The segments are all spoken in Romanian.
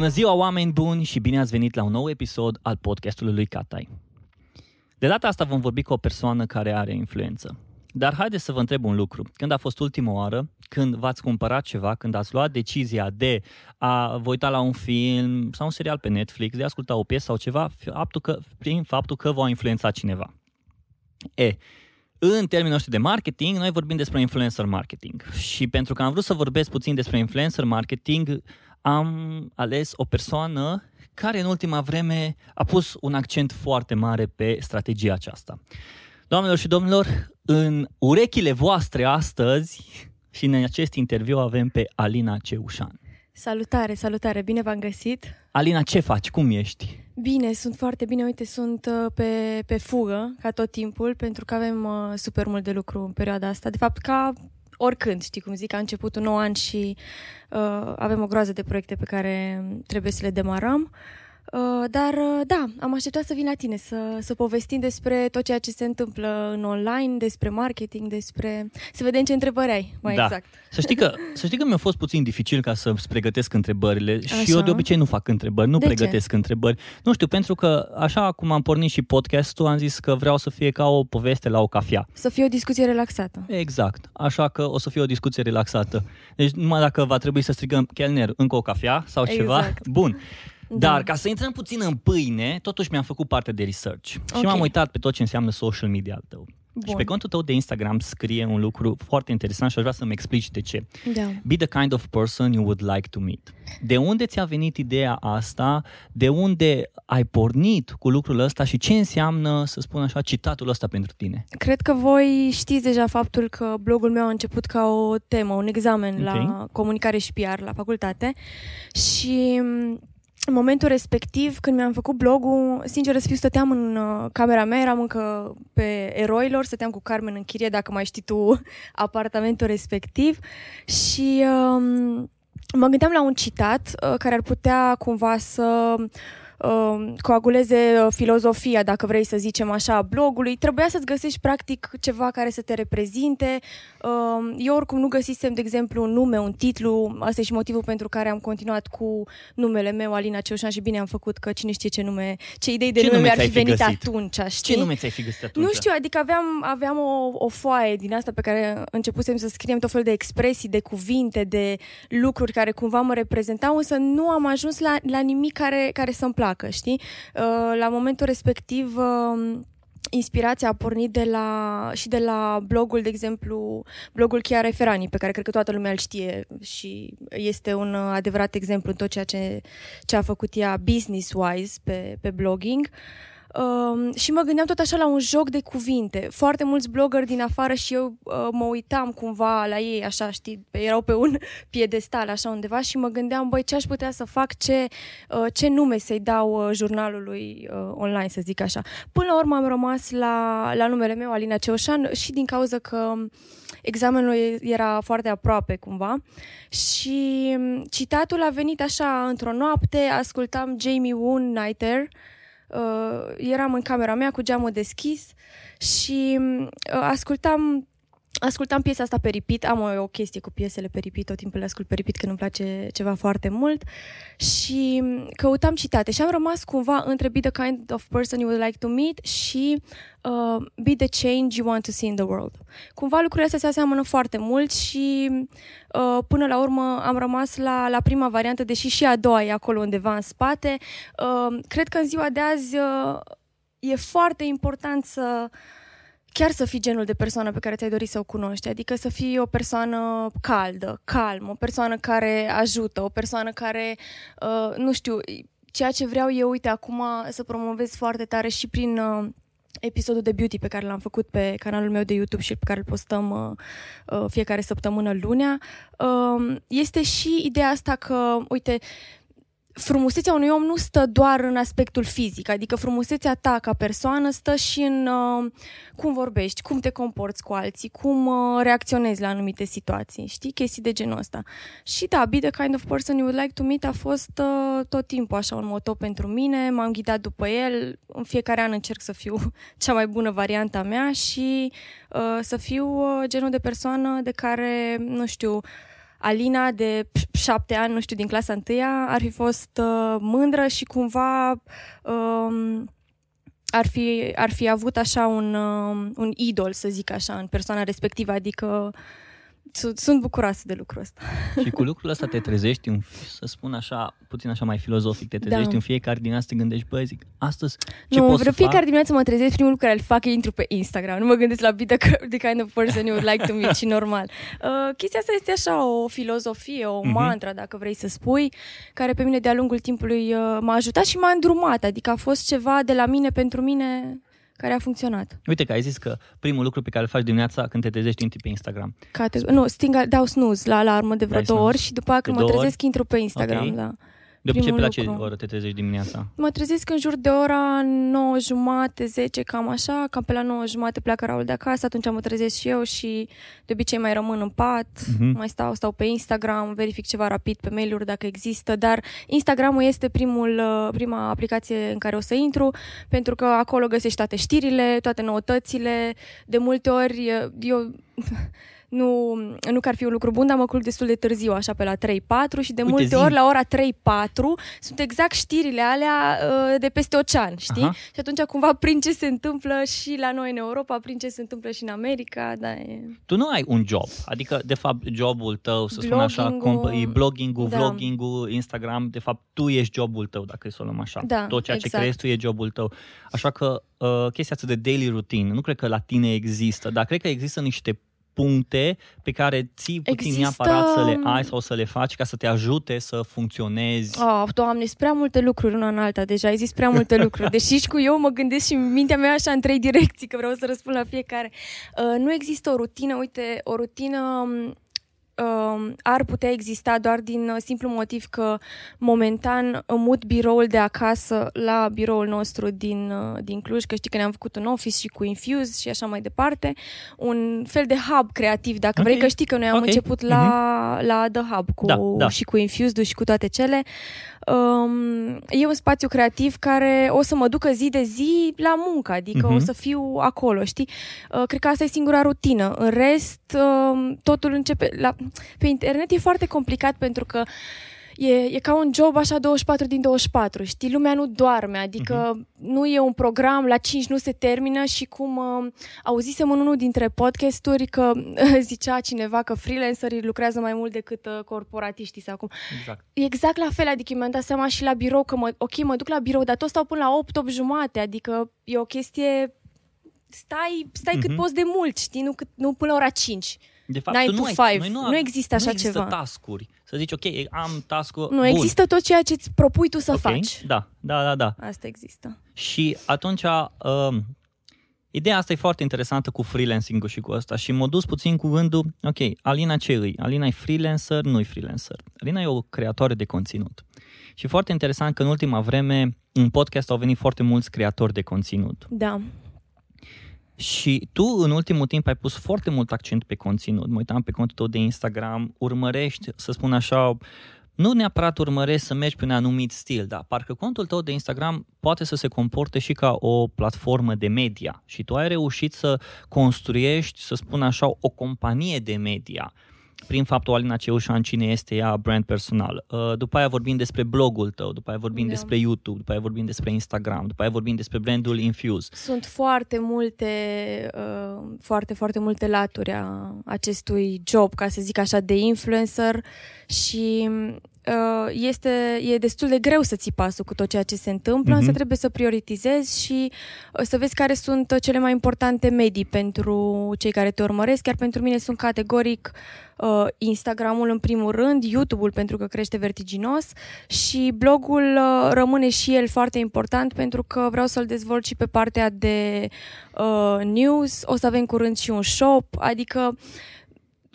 Bună ziua, oameni buni, și bine ați venit la un nou episod al podcastului lui Catai. De data asta vom vorbi cu o persoană care are influență. Dar haideți să vă întreb un lucru. Când a fost ultima oară, când v-ați cumpărat ceva, când ați luat decizia de a vă uita la un film sau un serial pe Netflix, de a asculta o piesă sau ceva, faptul că, prin faptul că v-a influențat cineva. E, în termenii noștri de marketing, noi vorbim despre influencer marketing. Și pentru că am vrut să vorbesc puțin despre influencer marketing, am ales o persoană care în ultima vreme a pus un accent foarte mare pe strategia aceasta. Doamnelor și domnilor, în urechile voastre astăzi și în acest interviu avem pe Alina Ceușan. Salutare, salutare, bine v-am găsit. Alina, ce faci? Cum ești? Bine, sunt foarte bine. Uite, sunt uh, pe, pe fugă, ca tot timpul, pentru că avem uh, super mult de lucru în perioada asta. De fapt, ca oricând, știi cum zic, a început un nou an și uh, avem o groază de proiecte pe care trebuie să le demarăm. Uh, dar uh, da, am așteptat să vin la tine, să, să povestim despre tot ceea ce se întâmplă în online, despre marketing, despre... să vedem ce întrebări ai, mai da. exact. Să știi, că, să știi că mi-a fost puțin dificil ca să-ți pregătesc întrebările așa. și eu de obicei nu fac întrebări, nu de pregătesc ce? întrebări. Nu știu, pentru că așa cum am pornit și podcastul, am zis că vreau să fie ca o poveste la o cafea. Să fie o discuție relaxată. Exact, așa că o să fie o discuție relaxată. Deci numai dacă va trebui să strigăm chelner încă o cafea sau Exact. ceva, bun. Da. Dar ca să intrăm puțin în pâine, totuși mi-am făcut parte de research și Ok. m-am uitat pe tot ce înseamnă social media al tău. Bun. Și pe contul tău de Instagram scrie un lucru foarte interesant și aș vrea să-mi explici de ce. Da. Be the kind of person you would like to meet. De unde ți-a venit ideea asta? De unde ai pornit cu lucrul ăsta și ce înseamnă, să spun așa, citatul ăsta pentru tine? Cred că voi știți deja faptul că blogul meu a început ca o temă, un examen Ok. la comunicare și PR la facultate și m, în momentul respectiv, când mi-am făcut blogul, sincer să fiu, stăteam în uh, camera mea, eram încă pe eroilor, stăteam cu Carmen în chirie, dacă mai știi tu apartamentul respectiv. Și um, mă gândeam la un citat uh, care ar putea cumva să uh, coaguleze uh, filozofia, dacă vrei să zicem așa, a blogului. Trebuia să-ți găsești practic ceva care să te reprezinte. Uh, eu oricum nu găsisem, de exemplu, un nume, un titlu. Asta e și motivul pentru care am continuat cu numele meu, Alina Ceușan, și bine am făcut că cine știe ce nume, ce idei de Ce nume nume mi-ar fi ți-ai fi venit găsit? atunci, știi? Ce nume ți-ai fi găsit atunci? Nu știu, adică aveam, aveam o, o foaie din asta pe care începusem să scriem tot felul de expresii, de cuvinte, de lucruri care cumva mă reprezentau, însă nu am ajuns la, la nimic care, care să-mi placă, știi? Uh, La momentul respectiv... uh, Inspirația a pornit de la, și de la blogul, de exemplu, blogul Chiara Ferani, pe care cred că toată lumea îl știe și este un uh, adevărat exemplu în tot ceea ce, ce a făcut ea business-wise pe, pe blogging. Um, și mă gândeam tot așa la un joc de cuvinte. Foarte mulți bloggeri din afară și eu uh, mă uitam cumva la ei, așa, știi, erau pe un piedestal așa undeva și mă gândeam, băi, ce aș putea să fac, ce, uh, ce nume să-i dau uh, jurnalului uh, online, să zic așa. Până la urmă am rămas la, la numele meu, Alina Ceoșan, și din cauza că examenul era foarte aproape cumva și um, citatul a venit așa într-o noapte, ascultam Jamie Woon Night Air, uh, eram în camera mea cu geamul deschis și uh, ascultam Ascultam piesa asta pe repeat, am o, o chestie cu piesele pe repeat, tot timpul le ascult pe repeat când îmi place ceva foarte mult și căutam citate și am rămas cumva între be the kind of person you would like to meet și uh, be the change you want to see in the world. Cumva lucrurile astea se aseamănă foarte mult și uh, până la urmă am rămas la, la prima variantă, deși și a doua e acolo undeva în spate. Uh, cred că în ziua de azi uh, e foarte important să chiar să fii genul de persoană pe care ți-ai dori să o cunoști, adică să fii o persoană caldă, calmă, o persoană care ajută, o persoană care, uh, nu știu, ceea ce vreau eu, uite, acum să promovez foarte tare și prin uh, episodul de beauty pe care l-am făcut pe canalul meu de YouTube și pe care îl postăm uh, uh, fiecare săptămână lunea, uh, este și ideea asta că, uite, frumusețea unui om nu stă doar în aspectul fizic, adică frumusețea ta ca persoană stă și în uh, cum vorbești, cum te comporți cu alții, cum uh, reacționezi la anumite situații, știi? Chestii de genul ăsta. Și da, be the kind of person you would like to meet a fost uh, tot timpul așa un moto pentru mine, m-am ghidat după el, în fiecare an încerc să fiu cea mai bună variantă a mea și uh, să fiu uh, genul de persoană de care, nu știu, Alina de șapte ani, nu știu, din clasa întâia, ar fi fost uh, mândră și cumva uh, ar, fi, ar fi avut așa un, uh, un idol, să zic așa, în persoana respectivă, adică sunt bucuroasă de lucrul ăsta. Și cu lucrul ăsta te trezești, un, să spun așa, puțin așa mai filozofic, te trezești da. în fiecare dimineață, te gândești, băi, zic, astăzi ce nu, pot să fiecare fac? dimineață mă trezesc, primul lucru care îl fac e intru pe Instagram. Nu mă gândesc la be the, the kind of person you would like to meet și normal. Uh, chestia asta este așa o filozofie, o uh-huh. mantra, dacă vrei să spui, care pe mine de-a lungul timpului uh, m-a ajutat și m-a îndrumat. Adică a fost ceva de la mine pentru mine care a funcționat. Uite că ai zis că primul lucru pe care îl faci dimineața când te trezești intri pe Instagram. Cate- nu, sting, dau snooze la alarmă de vreo două ori și după aceea când mă trezesc intru pe Instagram, okay. da. De obicei, pe la ce oră te trezești dimineața? Mă trezesc în jur de ora 9 jumate, 10, cam așa. Cam pe la 9 jumate pleacă Raul de acasă, atunci mă trezesc și eu și de obicei mai rămân în pat, uh-huh. mai stau, stau pe Instagram, verific ceva rapid pe mail-uri dacă există, dar Instagramul este primul, uh, prima aplicație în care o să intru, pentru că acolo găsești toate știrile, toate noutățile. De multe ori eu nu, nu că ar fi un lucru bun, dar mă culc destul de târziu, așa pe la 3-4 și de Uite, multe zi. ori la ora 3-4 sunt exact știrile alea uh, de peste ocean, știi? Aha. Și atunci cumva prin ce se întâmplă și la noi în Europa, prin ce se întâmplă și în America, da, e... Tu nu ai un job, adică de fapt jobul tău, să spun așa, comp- e blogging-ul, da. vlogging-ul, Instagram, de fapt tu ești jobul tău, dacă îi să o luăm așa. Da, Tot ceea exact. ce creezi tu e jobul tău. Așa că uh, chestia asta de daily routine, nu cred că la tine există, dar cred că există niște puncte pe care ții puțin Există... neapărat să le ai sau să le faci ca să te ajute să funcționezi? Oh, doamne, sunt prea multe lucruri una în alta deja, ai zis prea multe lucruri. Deși și cu eu mă gândesc și mintea mea așa în trei direcții, că vreau să răspund la fiecare. Uh, nu există o rutină, uite, o rutină uh, ar putea exista doar din uh, simplu motiv că momentan mut biroul de acasă la biroul nostru din, uh, din Cluj, că știi că ne-am făcut un office și cu Infuse și așa mai departe, un fel de hub creativ, dacă okay. vrei, că știi că noi am okay. început la, uh-huh. la The Hub cu, da, da. și cu Infuse și cu toate cele. Um, e un spațiu creativ care o să mă ducă zi de zi la muncă, adică uh-huh. o să fiu acolo, știi? Uh, cred că asta e singura rutină. În rest, uh, totul începe... La... Pe internet e foarte complicat pentru că e, e ca un job așa 24 din 24, știi? Lumea nu doarme, adică uh-huh. nu e un program, la 5 nu se termină și cum uh, auzisem în unul dintre podcasturi că uh, zicea cineva că freelancerii lucrează mai mult decât uh, corporatiștii sau acum. Exact. exact la fel, adică mi-am dat seama și la birou că, mă, ok, mă duc la birou, dar tot stau până la 8, 8 jumate, adică e o chestie stai, stai uh-huh. cât poți de mult, știi, nu, cât, nu până la ora 5. De fapt, 9 to nu, 5. ai, noi nu, nu există așa nu există ceva. tascuri. Să zici, ok, am task Nu, bun. există tot ceea ce îți propui tu să okay. faci. Da, da, da, da. Asta există. Și atunci, uh, ideea asta e foarte interesantă cu freelancing-ul și cu asta și m-a dus puțin cu gândul, ok, Alina ce îi? Alina e freelancer, nu e freelancer. Alina e o creatoare de conținut. Și foarte interesant că în ultima vreme în podcast au venit foarte mulți creatori de conținut. Da. Și tu în ultimul timp ai pus foarte mult accent pe conținut. Mă uitam pe contul tău de Instagram, urmărești, să spun așa, nu neapărat urmărești să mergi pe un anumit stil, dar parcă contul tău de Instagram poate să se comporte și ca o platformă de media. Și tu ai reușit să construiești, să spun așa, o companie de media prin faptul Alina Ceușan cine este ea brand personal. Uh, după aia vorbim despre blogul tău, după aia vorbim da. despre YouTube, după aia vorbim despre Instagram, după aia vorbim despre brandul Infuse. Sunt foarte multe, uh, foarte, foarte multe laturi a acestui job, ca să zic așa, de influencer și uh, este, e destul de greu să ții pasul cu tot ceea ce se întâmplă, mm-hmm. însă trebuie să prioritizezi și să vezi care sunt cele mai importante medii pentru cei care te urmăresc. Chiar pentru mine sunt categoric uh, Instagramul în primul rând, YouTube-ul pentru că crește vertiginos și blogul uh, rămâne și el foarte important pentru că vreau să-l dezvolt și pe partea de uh, news. O să avem curând și un shop, adică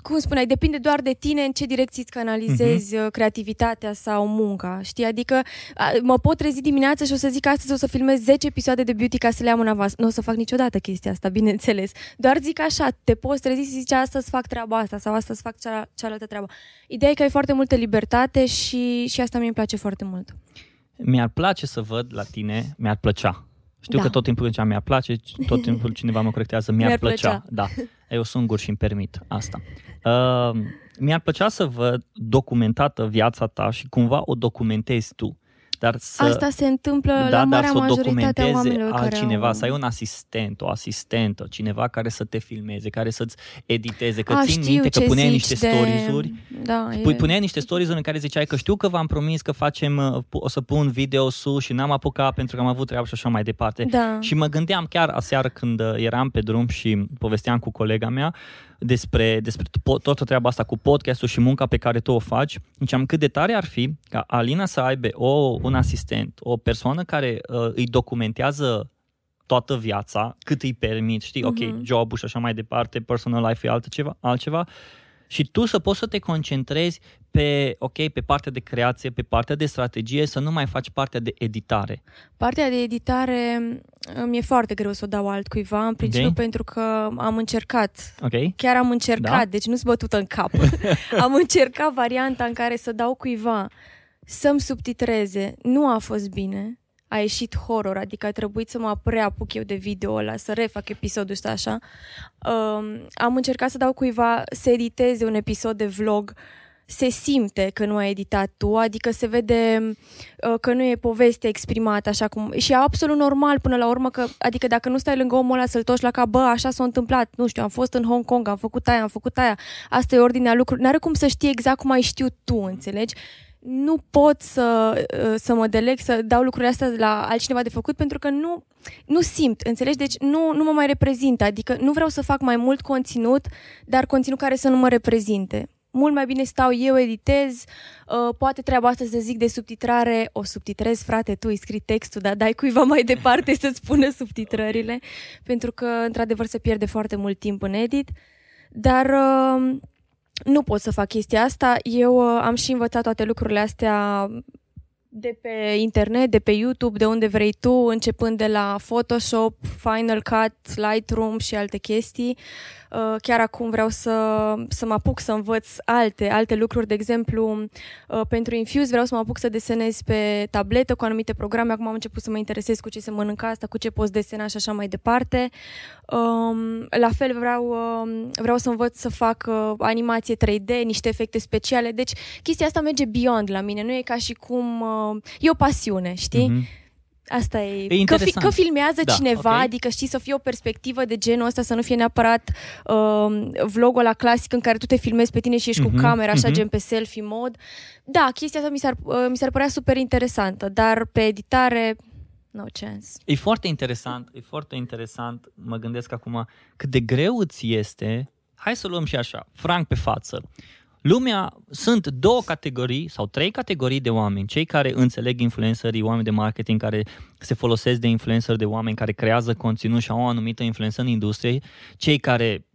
cum spuneai, depinde doar de tine în ce direcții îți canalizezi uh-huh. creativitatea sau munca, știi? Adică mă pot trezi dimineața și o să zic astăzi o să filmez 10 episoade de beauty ca să le am în avans. Nu o să fac niciodată chestia asta, bineînțeles. Doar zic așa, te poți trezi și zici astăzi fac treaba asta sau astăzi fac cea, cealaltă treabă. Ideea e că ai foarte multă libertate și, și asta mi-e place foarte mult. Mi-ar place să văd la tine, mi-ar plăcea Știu Da. că tot timpul ziceam mi-ar place, tot timpul cineva mă corectează, mi-ar, Mi-ar plăcea. plăcea. Da, eu sunt gur și îmi permit asta. Uh, mi-ar plăcea să văd documentată viața ta și cumva o documentezi tu. Dar să, Asta se întâmplă da, la dar marea să o majoritate a documenteze oamenilor care altcineva, au... să ai un asistent, o asistentă, cineva care să te filmeze, care să-ți editeze, că A, țin știu minte că ce puneai zici niște de... stories-uri Da, Pui, e... puneai niște stories în care ziceai că știu că v-am promis că facem, uh, pu- o să pun video sus și n-am apucat pentru că am avut treabă și așa mai departe. Da. Și mă gândeam chiar aseară când uh, eram pe drum și povesteam cu colega mea despre, despre to- toată treaba asta cu podcastul și munca pe care tu o faci. Ziceam cât de tare ar fi ca Alina să aibă o, un asistent, o persoană care uh, îi documentează toată viața, cât îi permit, știi, ok, Mhm. jobul și așa mai departe, personal life e altceva, altceva, și tu să poți să te concentrezi pe, ok, pe partea de creație, pe partea de strategie, să nu mai faci partea de editare. Partea de editare mi e foarte greu să o dau altcuiva, în principiu Ok. pentru că am încercat Ok? Chiar am încercat, Da? da? deci nu-s bătută în cap. am încercat varianta în care să dau cuiva să-mi subtitreze. Nu a fost bine. A ieșit horror, adică a trebuit să mă preapuc eu de video ăla, să refac episodul ăsta așa. Um, am încercat să dau cuiva să editeze un episod de vlog se simte că nu ai editat tu, adică se vede uh, că nu e poveste exprimată așa cum... Și e absolut normal până la urmă că, adică dacă nu stai lângă omul ăla să-l toși la cap, bă, așa s-a întâmplat, nu știu, am fost în Hong Kong, am făcut aia, am făcut aia, asta e ordinea lucrurilor, n-are cum să știi exact cum ai știut tu, înțelegi? Nu pot să, uh, să mă deleg, să dau lucrurile astea la altcineva de făcut pentru că nu, nu simt, înțelegi? Deci nu, nu mă mai reprezintă, adică nu vreau să fac mai mult conținut, dar conținut care să nu mă reprezinte mult mai bine stau eu, editez, uh, poate treaba asta să zic de subtitrare, o subtitrez, frate, tu îi scrii textul, dar dai cuiva mai departe să-ți pună subtitrările, pentru că, într-adevăr, se pierde foarte mult timp în edit, dar uh, nu pot să fac chestia asta. Eu uh, am și învățat toate lucrurile astea de pe internet, de pe YouTube, de unde vrei tu, începând de la Photoshop, Final Cut, Lightroom și alte chestii. Uh, chiar acum vreau să, să mă apuc să învăț alte, alte lucruri, de exemplu, uh, pentru Infuse vreau să mă apuc să desenez pe tabletă cu anumite programe. Acum am început să mă interesez cu ce se mănâncă asta, cu ce poți desena și așa mai departe. Um, la fel vreau, um, vreau să învăț să fac uh, animație 3D, niște efecte speciale. Deci chestia asta merge beyond la mine. Nu e ca și cum... Uh, e o pasiune, știi? Mhm. Asta e. E că, interesant. că filmează Da, cineva, ok. adică știi să fie o perspectivă de genul ăsta, să nu fie neapărat uh, vlogul la clasic în care tu te filmezi pe tine și ești Mhm, cu camera, așa mhm. gen pe selfie mod. Da, chestia asta mi s-ar, uh, mi s-ar părea super interesantă, dar pe editare, no chance. E foarte interesant, e foarte interesant, mă gândesc acum cât de greu îți este, hai să luăm și așa, franc pe față. Lumea, sunt două categorii sau trei categorii de oameni, cei care înțeleg influencerii, oameni de marketing care se folosesc de influencer, de oameni care creează conținut și au o anumită influență în industrie, cei care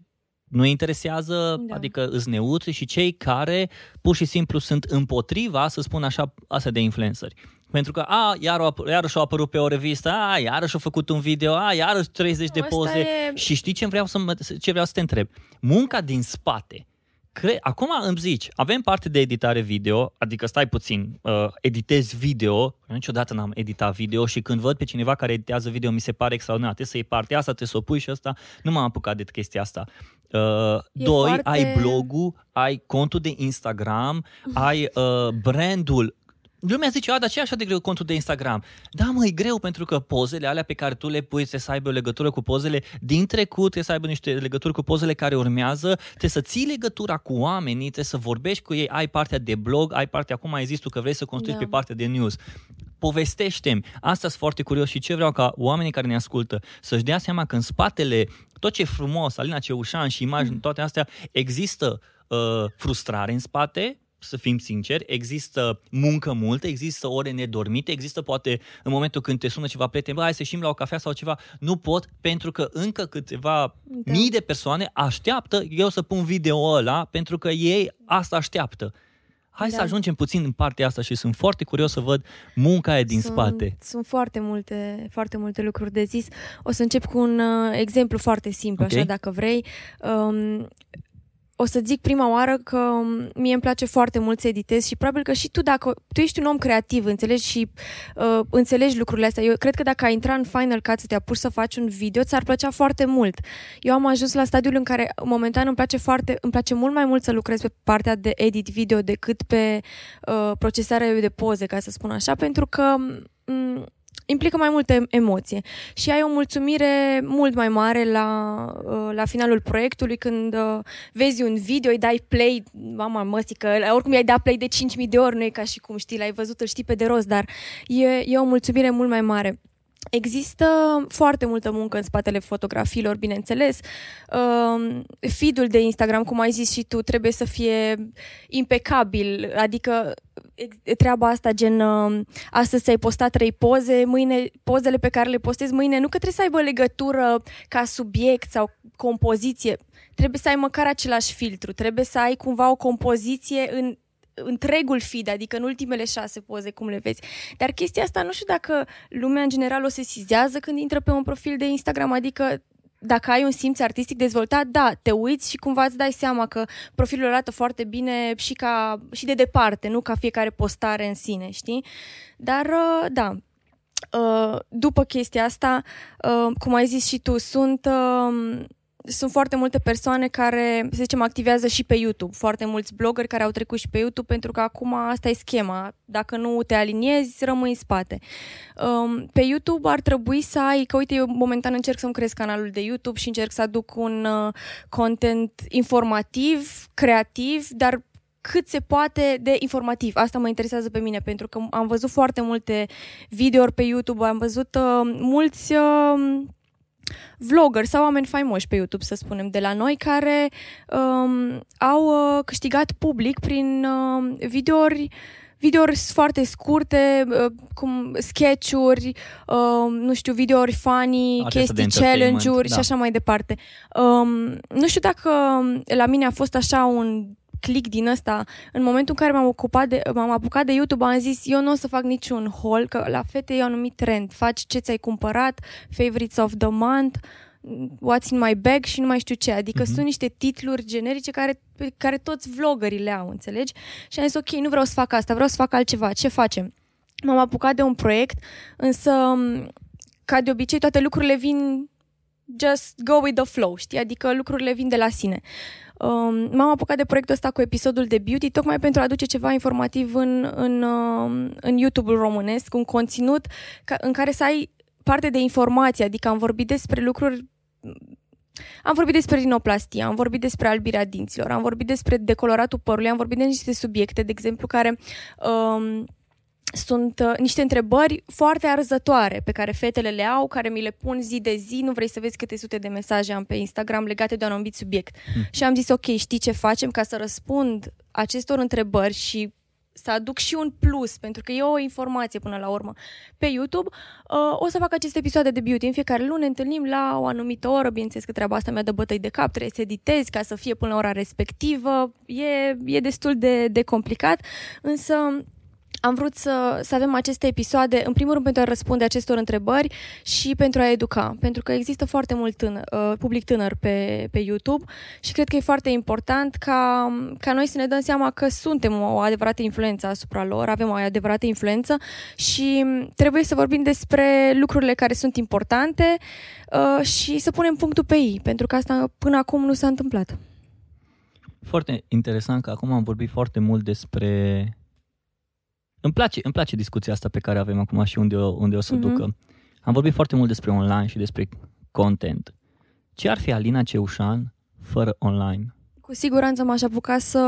nu îi interesează, da. Da. adică îs neutri și cei care pur și simplu sunt împotriva, să spun așa, asta de influenceri. Pentru că, a, iar, au apă- iarăși au apărut pe o revistă, a, iarăși au făcut un video, a, iarăși 30 de Nu, asta poze. e- Și știi ce vreau să, mă, ce vreau să te întreb? Munca din spate. Cre- Acum îmi zici, avem parte de editare video, adică stai puțin, uh, editezi video, eu niciodată n-am editat video și când văd pe cineva care editează video mi se pare extraordinar, trebuie să iei partea asta, trebuie să o pui și asta, nu m-am apucat de chestia asta. Uh, E doi, foarte- ai blogul, ai contul de Instagram, ai uh, brandul Lumea zice, a, dar ce e așa de greu contul de Instagram? Da, mă, e greu pentru că pozele alea pe care tu le pui trebuie să aibă o legătură cu pozele din trecut, trebuie să aibă niște legături cu pozele care urmează, trebuie să ții legătura cu oamenii, trebuie să vorbești cu ei, ai partea de blog, ai partea, acum ai zis tu că vrei să construiești Da. pe partea de news. Povestește-mi. Asta sunt foarte curios și ce vreau ca oamenii care ne ascultă să-și dea seama că în spatele tot ce e frumos, Alina Ceușan și imagini, toate astea, există uh, frustrare în spate, să fim sinceri, există muncă multă, există ore nedormite, există poate în momentul când te sună ceva prieten, bă, hai să ieșim la o cafea sau ceva, nu pot pentru că încă câteva Da. mii de persoane așteaptă eu să pun video ăla pentru că ei asta așteaptă. Hai Da. să ajungem puțin în partea asta și sunt foarte curios să văd munca aia din sunt, spate. Sunt foarte multe, foarte multe lucruri de zis. O să încep cu un uh, exemplu foarte simplu, Ok. așa, dacă vrei. Um, o să zic prima oară că mie îmi place foarte mult să editez și probabil că și tu, dacă tu ești un om creativ, înțelegi și uh, înțelegi lucrurile astea. Eu cred că dacă ai intra în Final Cut să te apuci să faci un video, ți-ar plăcea foarte mult. Eu am ajuns la stadiul în care momentan îmi place foarte, îmi place mult mai mult să lucrez pe partea de edit video decât pe uh, procesarea de poze, ca să spun așa, pentru că m- implică mai multă emoție și ai o mulțumire mult mai mare la, uh, la finalul proiectului când uh, vezi un video, îi dai play, mama măsică, oricum i-ai dat play de 5.000 de ori, nu e ca și cum știi, l-ai văzut, îl știi pe de rost, dar e, e o mulțumire mult mai mare. Există foarte multă muncă în spatele fotografiilor, bineînțeles. Uh, feed-ul de Instagram, cum ai zis și tu, trebuie să fie impecabil, adică treaba asta gen uh, astăzi ți-ai postat trei poze, mâine pozele pe care le postezi mâine, nu că trebuie să aibă legătură ca subiect sau compoziție, trebuie să ai măcar același filtru, trebuie să ai cumva o compoziție în întregul feed, adică în ultimele șase poze, cum le vezi. Dar chestia asta nu știu dacă lumea în general o sesizează când intră pe un profil de Instagram, adică dacă ai un simț artistic dezvoltat, da, te uiți și cumva îți dai seama că profilul arată foarte bine și, ca, și de departe, nu ca fiecare postare în sine, știi? Dar, uh, da, uh, după chestia asta, uh, cum ai zis și tu, sunt sunt foarte multe persoane care, să zicem, activează și pe YouTube. Foarte mulți blogări care au trecut și pe YouTube pentru că acum asta e schema. Dacă nu te aliniezi, rămâi în spate. Um, pe YouTube ar trebui să ai, că uite, eu momentan încerc să-mi cresc canalul de YouTube și încerc să aduc un uh, content informativ, creativ, dar cât se poate de informativ. Asta mă interesează pe mine, pentru că am văzut foarte multe videouri pe YouTube, am văzut uh, mulți... Uh, vlogger sau oameni faimoși pe YouTube, să spunem, de la noi, care um, au uh, câștigat public prin uh, videouri videouri foarte scurte, uh, cum sketch-uri, uh, nu știu, videouri funny, Acesta chestii, challenge-uri da. și așa mai departe. Um, nu știu dacă la mine a fost așa un click din ăsta, în momentul în care m-am, ocupat de, m-am apucat de YouTube, am zis, eu nu o să fac niciun haul, că la fete e anumit trend. Faci ce ți-ai cumpărat, favorites of the month, what's in my bag și nu mai știu ce. Adică uh-huh. sunt niște titluri generice care, pe care toți vloggerii le au, înțelegi? Și am zis, ok, nu vreau să fac asta, vreau să fac altceva. Ce facem? M-am apucat de un proiect, însă, ca de obicei, toate lucrurile vin just go with the flow, știi? Adică lucrurile vin de la sine. Um, m-am apucat de proiectul ăsta cu episodul de beauty tocmai pentru a aduce ceva informativ în, în, um, în YouTube-ul românesc, un conținut ca, în care să ai parte de informație, adică am vorbit despre lucruri am vorbit despre rinoplastie, am vorbit despre albirea dinților, am vorbit despre decoloratul părului, am vorbit de niște subiecte, de exemplu, care um, sunt uh, niște întrebări foarte arzătoare pe care fetele le au, care mi le pun zi de zi, nu vrei să vezi câte sute de mesaje am pe Instagram legate de un anumit subiect. Hmm. Și am zis, ok, știi ce facem ca să răspund acestor întrebări și să aduc și un plus, pentru că e o informație până la urmă. Pe YouTube uh, o să fac aceste episoade de beauty. În fiecare lună ne întâlnim la o anumită oră. Bineînțeles că treaba asta mi-a dă bătăi de cap, trebuie să editez ca să fie până la ora respectivă. E, e destul de, de complicat, însă am vrut să, să avem aceste episoade, în primul rând pentru a răspunde acestor întrebări și pentru a educa, pentru că există foarte mult tânăr, uh, public tânăr pe, pe YouTube și cred că e foarte important ca, ca noi să ne dăm seama că suntem o adevărată influență asupra lor, avem o adevărată influență și trebuie să vorbim despre lucrurile care sunt importante uh, și să punem punctul pe ei, pentru că asta până acum nu s-a întâmplat. Foarte interesant că acum am vorbit foarte mult despre îmi place, îmi place discuția asta pe care avem acum și unde o, unde o să mm-hmm. ducă. Am vorbit foarte mult despre online și despre content. Ce ar fi Alina Ceușan fără online? Cu siguranță m-aș apuca să...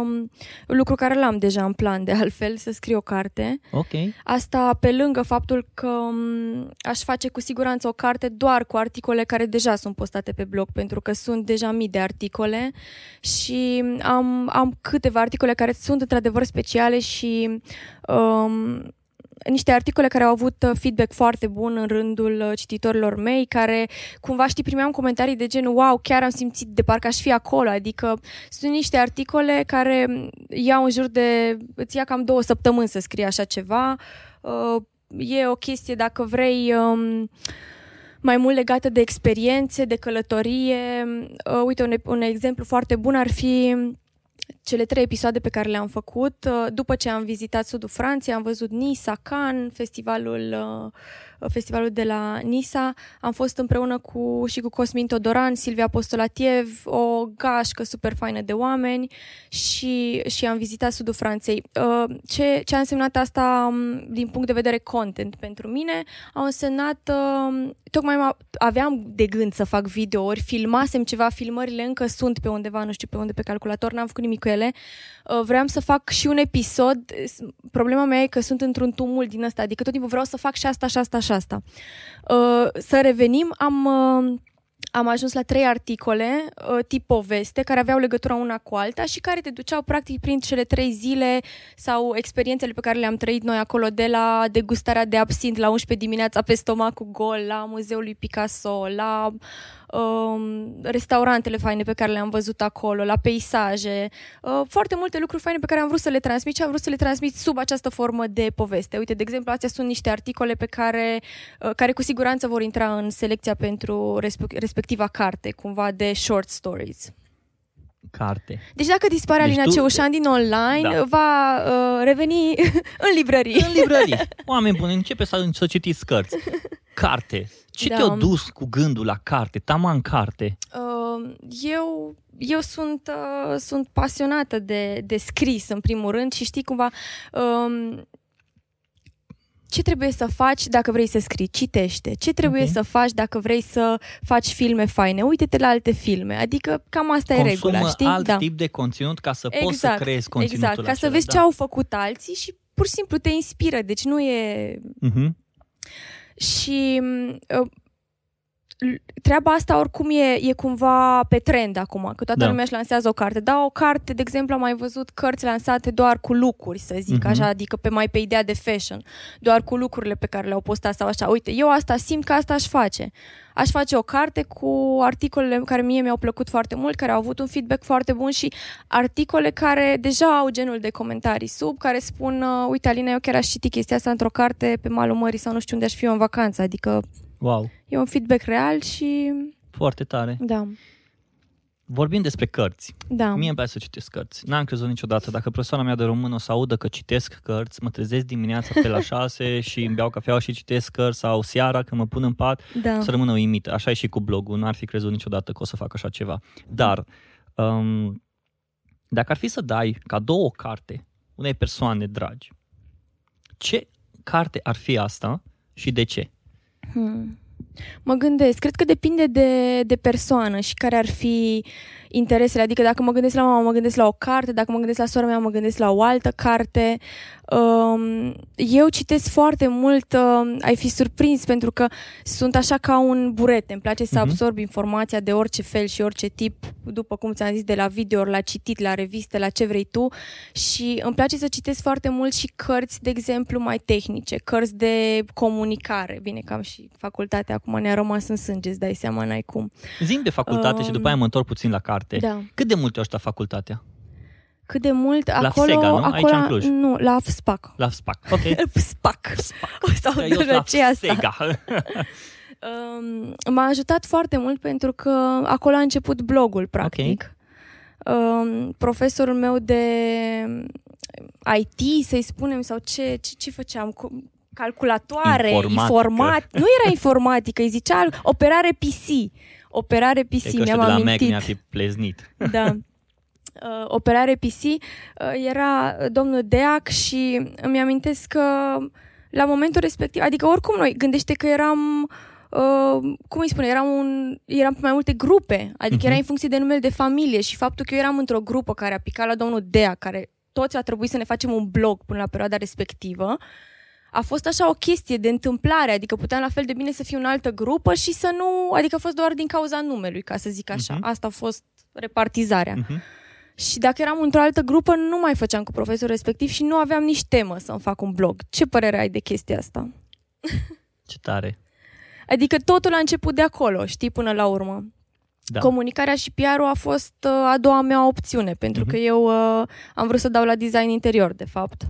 Um, lucru care l-am deja în plan, de altfel, să scriu o carte. Ok. Asta pe lângă faptul că um, aș face cu siguranță o carte doar cu articole care deja sunt postate pe blog, pentru că sunt deja mii de articole și am, am câteva articole care sunt într-adevăr speciale și um, niște articole care au avut uh, feedback foarte bun în rândul uh, cititorilor mei, care cumva știi, primeam comentarii de genul wow, chiar am simțit de parcă aș fi acolo, adică sunt niște articole care mm, iau în jur de, îți ia cam două săptămâni să scrie așa ceva, uh, e o chestie dacă vrei... Um, mai mult legată de experiențe, de călătorie. Uh, uite, un, un exemplu foarte bun ar fi cele trei episoade pe care le-am făcut. Uh, după ce am vizitat sudul Franței, am văzut Nisa, Cannes, festivalul uh, festivalul de la Nisa. Am fost împreună cu și cu Cosmin Todoran, Silvia Postolatiev, o gașcă super faină de oameni și, și am vizitat sudul Franței. Uh, ce, ce a însemnat asta um, din punct de vedere content pentru mine? Au însemnat, um, tocmai aveam de gând să fac videouri, filmasem ceva, filmările încă sunt pe undeva, nu știu pe unde, pe calculator, n-am făcut nimic cu ele. Uh, vreau să fac și un episod. Problema mea e că sunt într-un tumult din ăsta, adică tot timpul vreau să fac și asta, și asta, și asta. Uh, să revenim, am... Uh, am ajuns la trei articole tip poveste care aveau legătură una cu alta și care te duceau practic prin cele trei zile sau experiențele pe care le-am trăit noi acolo de la degustarea de absint la 11 dimineața pe stomacul gol, la muzeul lui Picasso, la um, restaurantele faine pe care le-am văzut acolo, la peisaje, uh, foarte multe lucruri faine pe care am vrut să le transmit și am vrut să le transmit sub această formă de poveste. Uite, de exemplu, astea sunt niște articole pe care, uh, care cu siguranță vor intra în selecția pentru respectiva carte, cumva de short stories carte. Deci dacă dispare deci Alina tu... Ceușan din online, da. va uh, reveni în librării. În librării. Oameni buni, începe să, să citiți cărți. Carte. Ce da. te-a dus cu gândul la carte? Taman carte. Uh, eu eu sunt, uh, sunt pasionată de, de scris, în primul rând, și știi cumva... Uh, ce trebuie să faci dacă vrei să scrii? Citește. Ce trebuie okay. să faci dacă vrei să faci filme faine? Uite-te la alte filme. Adică cam asta Consumă e regula, știi? alt da. tip de conținut ca să exact, poți să exact, creezi conținutul Exact, ca acela, să vezi da. ce au făcut alții și pur și simplu te inspiră. Deci nu e... Uh-huh. Și uh, treaba asta oricum e, e cumva pe trend acum, că toată da. lumea își lansează o carte. Da, o carte, de exemplu, am mai văzut cărți lansate doar cu lucruri, să zic uh-huh. așa, adică pe mai pe ideea de fashion, doar cu lucrurile pe care le-au postat sau așa. Uite, eu asta simt că asta aș face. Aș face o carte cu articolele care mie mi-au plăcut foarte mult, care au avut un feedback foarte bun și articole care deja au genul de comentarii sub, care spun, uh, uite, Alina, eu chiar aș citi chestia asta într-o carte pe malul mării sau nu știu unde aș fi eu în vacanță, adică Wow. E un feedback real și... Foarte tare. Da. Vorbim despre cărți. Da. Mie îmi place să citesc cărți. N-am crezut niciodată. Dacă persoana mea de român o să audă că citesc cărți, mă trezesc dimineața pe la șase și îmi beau cafeaua și citesc cărți sau seara când mă pun în pat, da. să rămână uimită. Așa e și cu blogul. N-ar fi crezut niciodată că o să fac așa ceva. Dar, um, dacă ar fi să dai ca două carte unei persoane dragi, ce carte ar fi asta și de ce? Hmm. Mă gândesc, cred că depinde de, de persoană și care ar fi interesele. Adică dacă mă gândesc la mama, mă gândesc la o carte, dacă mă gândesc la sora mea, mă gândesc la o altă carte. Um, eu citesc foarte mult, uh, ai fi surprins pentru că sunt așa ca un burete. Îmi place să uh-huh. absorb informația de orice fel și orice tip, după cum ți-am zis, de la video, la citit, la reviste, la ce vrei tu. Și îmi place să citesc foarte mult și cărți, de exemplu, mai tehnice, cărți de comunicare. Bine că am și facultatea, acum ne-a rămas în sânge, îți dai seama, n-ai cum. Zim de facultate um, și după aia mă întorc puțin la carte. Da. Cât de mult te ajută facultatea? cât de mult la acolo... Sega, nu? Acolo, Aici în Cluj. Nu, la FSPAC. La FSPAC, ok. FSPAC. FSPAC. Sau Eu la Sega. um, m-a ajutat foarte mult pentru că acolo a început blogul, practic. Okay. Um, profesorul meu de IT, să-i spunem, sau ce, ce, ce făceam? Calculatoare, informat. Nu era informatică, îi zicea operare PC. Operare PC, mi-am de la amintit. Mac mi-a fi pleznit. Da. uh, operare PC, uh, era domnul Deac și îmi amintesc că la momentul respectiv, adică oricum noi, gândește că eram Uh, cum îi spune, eram, un, eram pe mai multe grupe, adică uh-huh. era în funcție de numele de familie și faptul că eu eram într-o grupă care a picat la domnul Dea, care toți a trebuit să ne facem un blog până la perioada respectivă, a fost așa o chestie de întâmplare, adică puteam la fel de bine să fiu în altă grupă și să nu, adică a fost doar din cauza numelui, ca să zic așa. Uh-huh. Asta a fost repartizarea. Uh-huh. Și dacă eram într-o altă grupă, nu mai făceam cu profesorul respectiv și nu aveam nici temă să-mi fac un blog. Ce părere ai de chestia asta? Ce tare! Adică totul a început de acolo, știi, până la urmă. Da. Comunicarea și PR-ul a fost uh, a doua mea opțiune, pentru uh-huh. că eu uh, am vrut să dau la design interior, de fapt.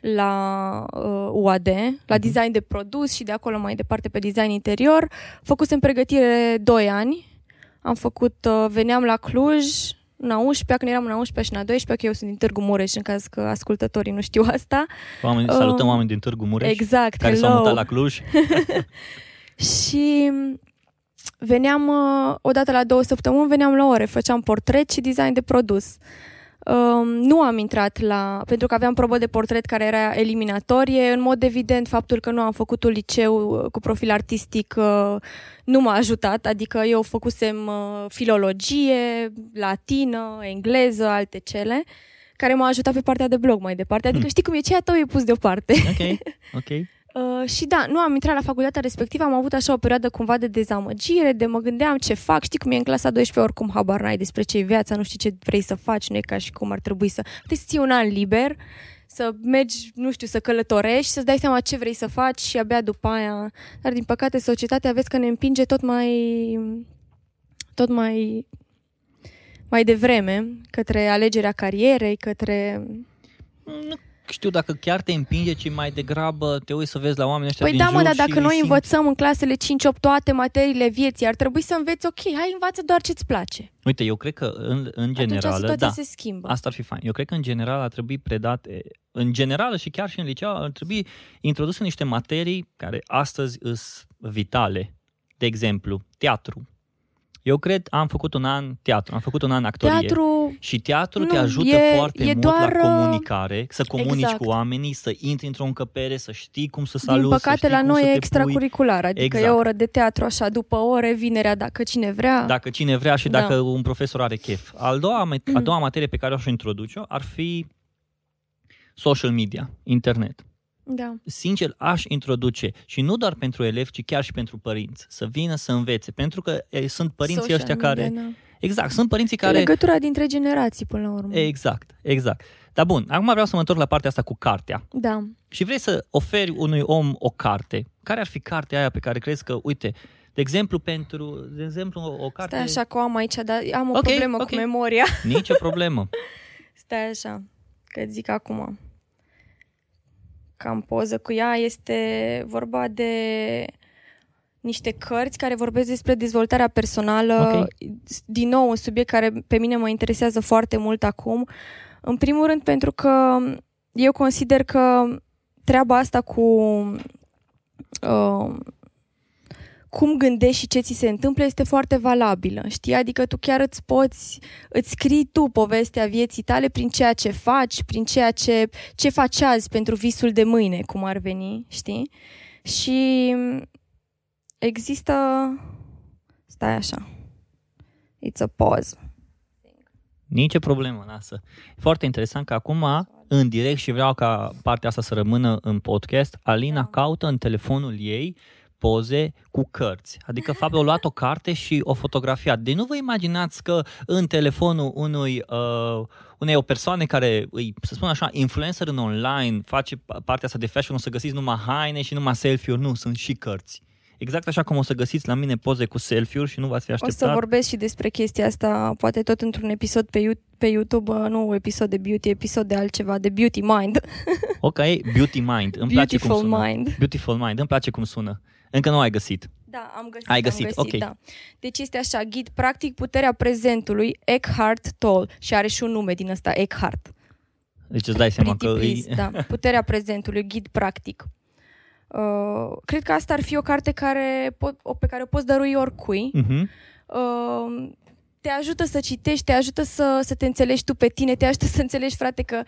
La uh, UAD, la Mhm. design de produs și de acolo mai departe pe design interior. Făcusem pregătire 2 ani. Am făcut, uh, veneam la Cluj, în a 11 când eram în a 11 și în a 12 că eu sunt din Târgu Mureș, în caz că ascultătorii nu știu asta. Oameni, salutăm Um, oameni din Târgu Mureș exact, care hello. s-au mutat la Cluj. Și veneam uh, odată la două săptămâni, veneam la ore, făceam portret și design de produs. Um, nu am intrat la... pentru că aveam probă de portret care era eliminatorie. În mod evident, faptul că nu am făcut un liceu uh, cu profil artistic uh, nu m-a ajutat, adică eu făcusem uh, filologie, latină, engleză, alte cele, care m-a ajutat pe partea de blog mai departe. Adică Hmm. știi cum e, ceea tău e pus deoparte. Ok, ok. Uh, și da, nu am intrat la facultatea respectivă, am avut așa o perioadă cumva de dezamăgire, de mă gândeam ce fac, știi cum e în clasa 12, oricum habar n-ai despre ce e viața, nu știi ce vrei să faci, nu e ca și cum ar trebui să... Trebuie să ții un an liber, să mergi, nu știu, să călătorești, să-ți dai seama ce vrei să faci și abia după aia... Dar din păcate societatea vezi că ne împinge tot mai... tot mai mai devreme către alegerea carierei, către... Nu știu dacă chiar te împinge, ci mai degrabă te uiți să vezi la oamenii ăștia Păi din da, mă, jur dar și dacă îi noi simți. învățăm în clasele 5-8 toate materiile vieții, ar trebui să înveți, ok, hai învață doar ce-ți place. Uite, eu cred că în, în general, Atunci situația da, se schimbă. asta ar fi fain. Eu cred că în general ar trebui predate, în general și chiar și în liceu, ar trebui introduse niște materii care astăzi sunt vitale. De exemplu, teatru. Eu cred, am făcut un an teatru, am făcut un an actorie. Teatru, Și teatru Nu, te ajută e- foarte e mult doar, la uh, comunicare, să comunici exact. cu oamenii, să intri într-o încăpere, să știi cum să din saluți, să păcate, știi la cum noi să e te extracurricular, adică Exact. e o oră de teatru așa după ore, vinerea dacă cine vrea. pui, dacă cine vrea și Da. dacă un profesor are chef. Al doua, a doua materie pe care o aș introduce ar fi social media, internet. Da. Sincer, aș introduce și nu doar pentru elevi, ci chiar și pentru părinți, să vină să învețe, pentru că e, sunt părinții Social ăștia media, care... Da. Exact, sunt părinții Care... care... Legătura dintre generații până la urmă. Exact, exact. Dar bun, acum vreau să mă întorc la partea asta cu cartea. Da. și vrei să oferi unui om o carte, care ar fi cartea aia pe care crezi că, uite, de exemplu, pentru, de exemplu, o, o carte... Stai așa că o am aici, dar am o Ok, problemă ok. cu memoria. Nicio problemă. Stai așa, că zic acum. Că am poză cu ea, este vorba de niște cărți care vorbesc despre dezvoltarea personală. Ok. Din nou, un subiect care pe mine mă interesează foarte mult acum. În primul rând pentru că eu consider că treaba asta cu uh, cum gândești și ce ți se întâmplă este foarte valabilă, știi? Adică tu chiar îți poți, îți scrii tu povestea vieții tale prin ceea ce faci, prin ceea ce, ce faci azi pentru visul de mâine, cum ar veni, știi? Și există... Stai așa. It's a pause. Nicio problemă, lasă. Foarte interesant că acum, în direct și vreau ca partea asta să rămână în podcast, Alina Da. caută în telefonul ei poze cu cărți. Adică, fapt, a luat o carte și o fotografiat. Deci nu vă imaginați că în telefonul unui, uh, unei o persoane care îi, să spun așa, influencer în online, face partea asta de fashion, o să găsiți numai haine și numai selfie-uri. Nu, sunt și cărți. Exact așa cum o să găsiți la mine poze cu selfie-uri și nu v-ați fi O așteptat. să vorbesc și despre chestia asta, poate tot într-un episod pe, You- pe YouTube, uh, nu episod de beauty, episod de altceva, de Beauty Mind. Ok, Beauty Mind. Îmi place cum Beautiful sună. Mind. Beautiful Mind. Îmi place cum sună. Încă nu ai găsit. Da, am găsit. Ai găsit, am găsit ok. da. Deci este așa, ghid practic puterea prezentului, Eckhart Tolle și are și un nume din ăsta, Eckhart. Deci îți dai seama Pretty că please, îi... da. Puterea prezentului, ghid practic. Uh, cred că asta ar fi o carte care pot, o, pe care o poți dărui oricui. Mhm. Uh, te ajută să citești, te ajută să, să te înțelegi tu pe tine, te ajută să înțelegi, frate, că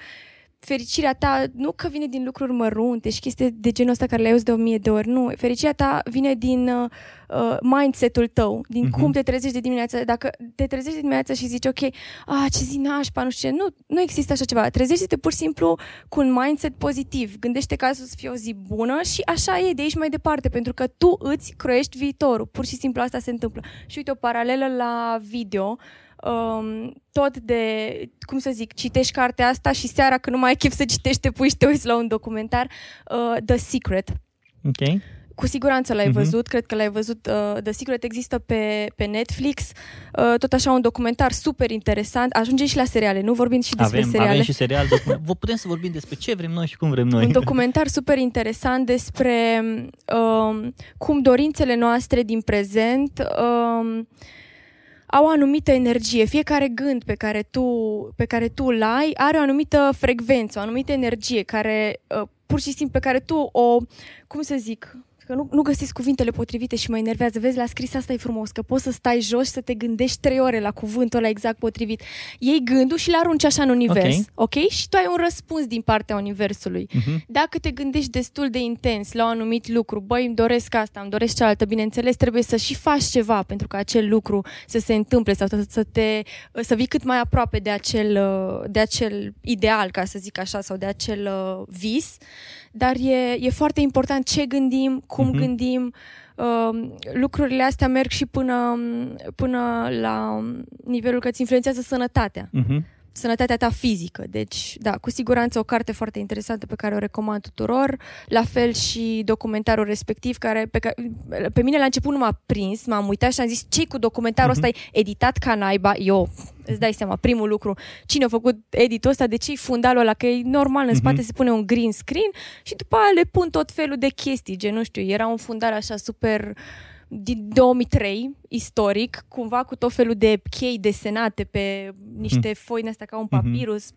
fericirea ta nu că vine din lucruri mărunte și chestii de genul ăsta care le auzi de o mie de ori, nu. Fericirea ta vine din uh, uh, mindset-ul tău, din Mhm. cum te trezești de dimineață. Dacă te trezești de dimineață și zici, ok, a, ce zi nașpa, nu știu ce, nu, nu există așa ceva. Trezește-te pur și simplu cu un mindset pozitiv. Gândește că azi o să fie o zi bună și așa e de aici mai departe, pentru că tu îți croiești viitorul. Pur și simplu asta se întâmplă. Și uite, o paralelă la video, um, tot de, cum să zic, citești cartea asta și seara când nu mai ai chef să citești, te pui și te uiți la un documentar, uh, The Secret. Ok. cu siguranță l-ai Mhm. văzut, cred că l-ai văzut. Uh, The Secret există pe, pe Netflix, uh, tot așa un documentar super interesant. Ajunge și la seriale, nu vorbim și despre Avem, seriale. avem și serial. document- Vă putem să vorbim despre ce vrem noi și cum vrem noi. Un documentar super interesant despre um, cum dorințele noastre din prezent um, au o anumită energie. Fiecare gând pe care tu, pe care tu îl ai are o anumită frecvență, o anumită energie care uh, pur și simplu pe care tu o, cum să zic, că nu, nu găsesc cuvintele potrivite și mă enervează. Vezi, la scris asta e frumos, că poți să stai jos și să te gândești trei ore la cuvântul ăla exact potrivit. Iei gândul și le arunci așa în univers, Ok. ok? Și tu ai un răspuns din partea universului. Mhm. Dacă te gândești destul de intens la un anumit lucru, băi, îmi doresc asta, îmi doresc cealaltă, bineînțeles, trebuie să și faci ceva pentru ca acel lucru să se întâmple sau să, să te să vii cât mai aproape de acel, uh, de acel ideal, ca să zic așa, sau de acel uh, vis. Dar e, e foarte important ce gândim, cum Mhm. gândim. Uh, lucrurile astea merg și până, până la nivelul că îți influențează sănătatea Mhm. Sănătatea ta fizică. Deci, da, cu siguranță o carte foarte interesantă pe care o recomand tuturor. La fel și documentarul respectiv, care pe, care, pe mine la început nu m-a prins, m-am uitat și am zis, ce cu documentarul ăsta e editat ca naiba? Eu, îți dai seama, primul lucru, cine a făcut editul ăsta, de ce e fundalul ăla, că e normal, în spate Mhm. se pune un green screen și după aia le pun tot felul de chestii, gen, nu știu, era un fundal așa super din 2003, istoric, cumva cu tot felul de chei desenate pe niște foi din astea ca un Mhm. papirus.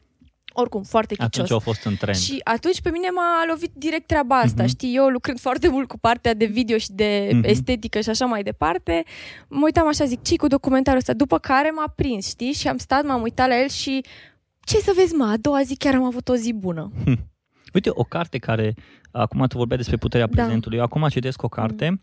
Oricum, foarte Atunci chicios. au fost în trend. Și atunci pe mine m-a lovit direct treaba asta, Mhm. știi, eu lucrând foarte mult cu partea de video și de Mhm. estetică și așa mai departe, mă uitam așa, zic, ce cu documentarul ăsta? După care m-a prins, știi, și am stat, m-am uitat la el și ce să vezi, mă, a doua zi chiar am avut o zi bună. Uite, o carte care, acum tu vorbeai despre puterea Da. prezentului, eu acum citesc o carte,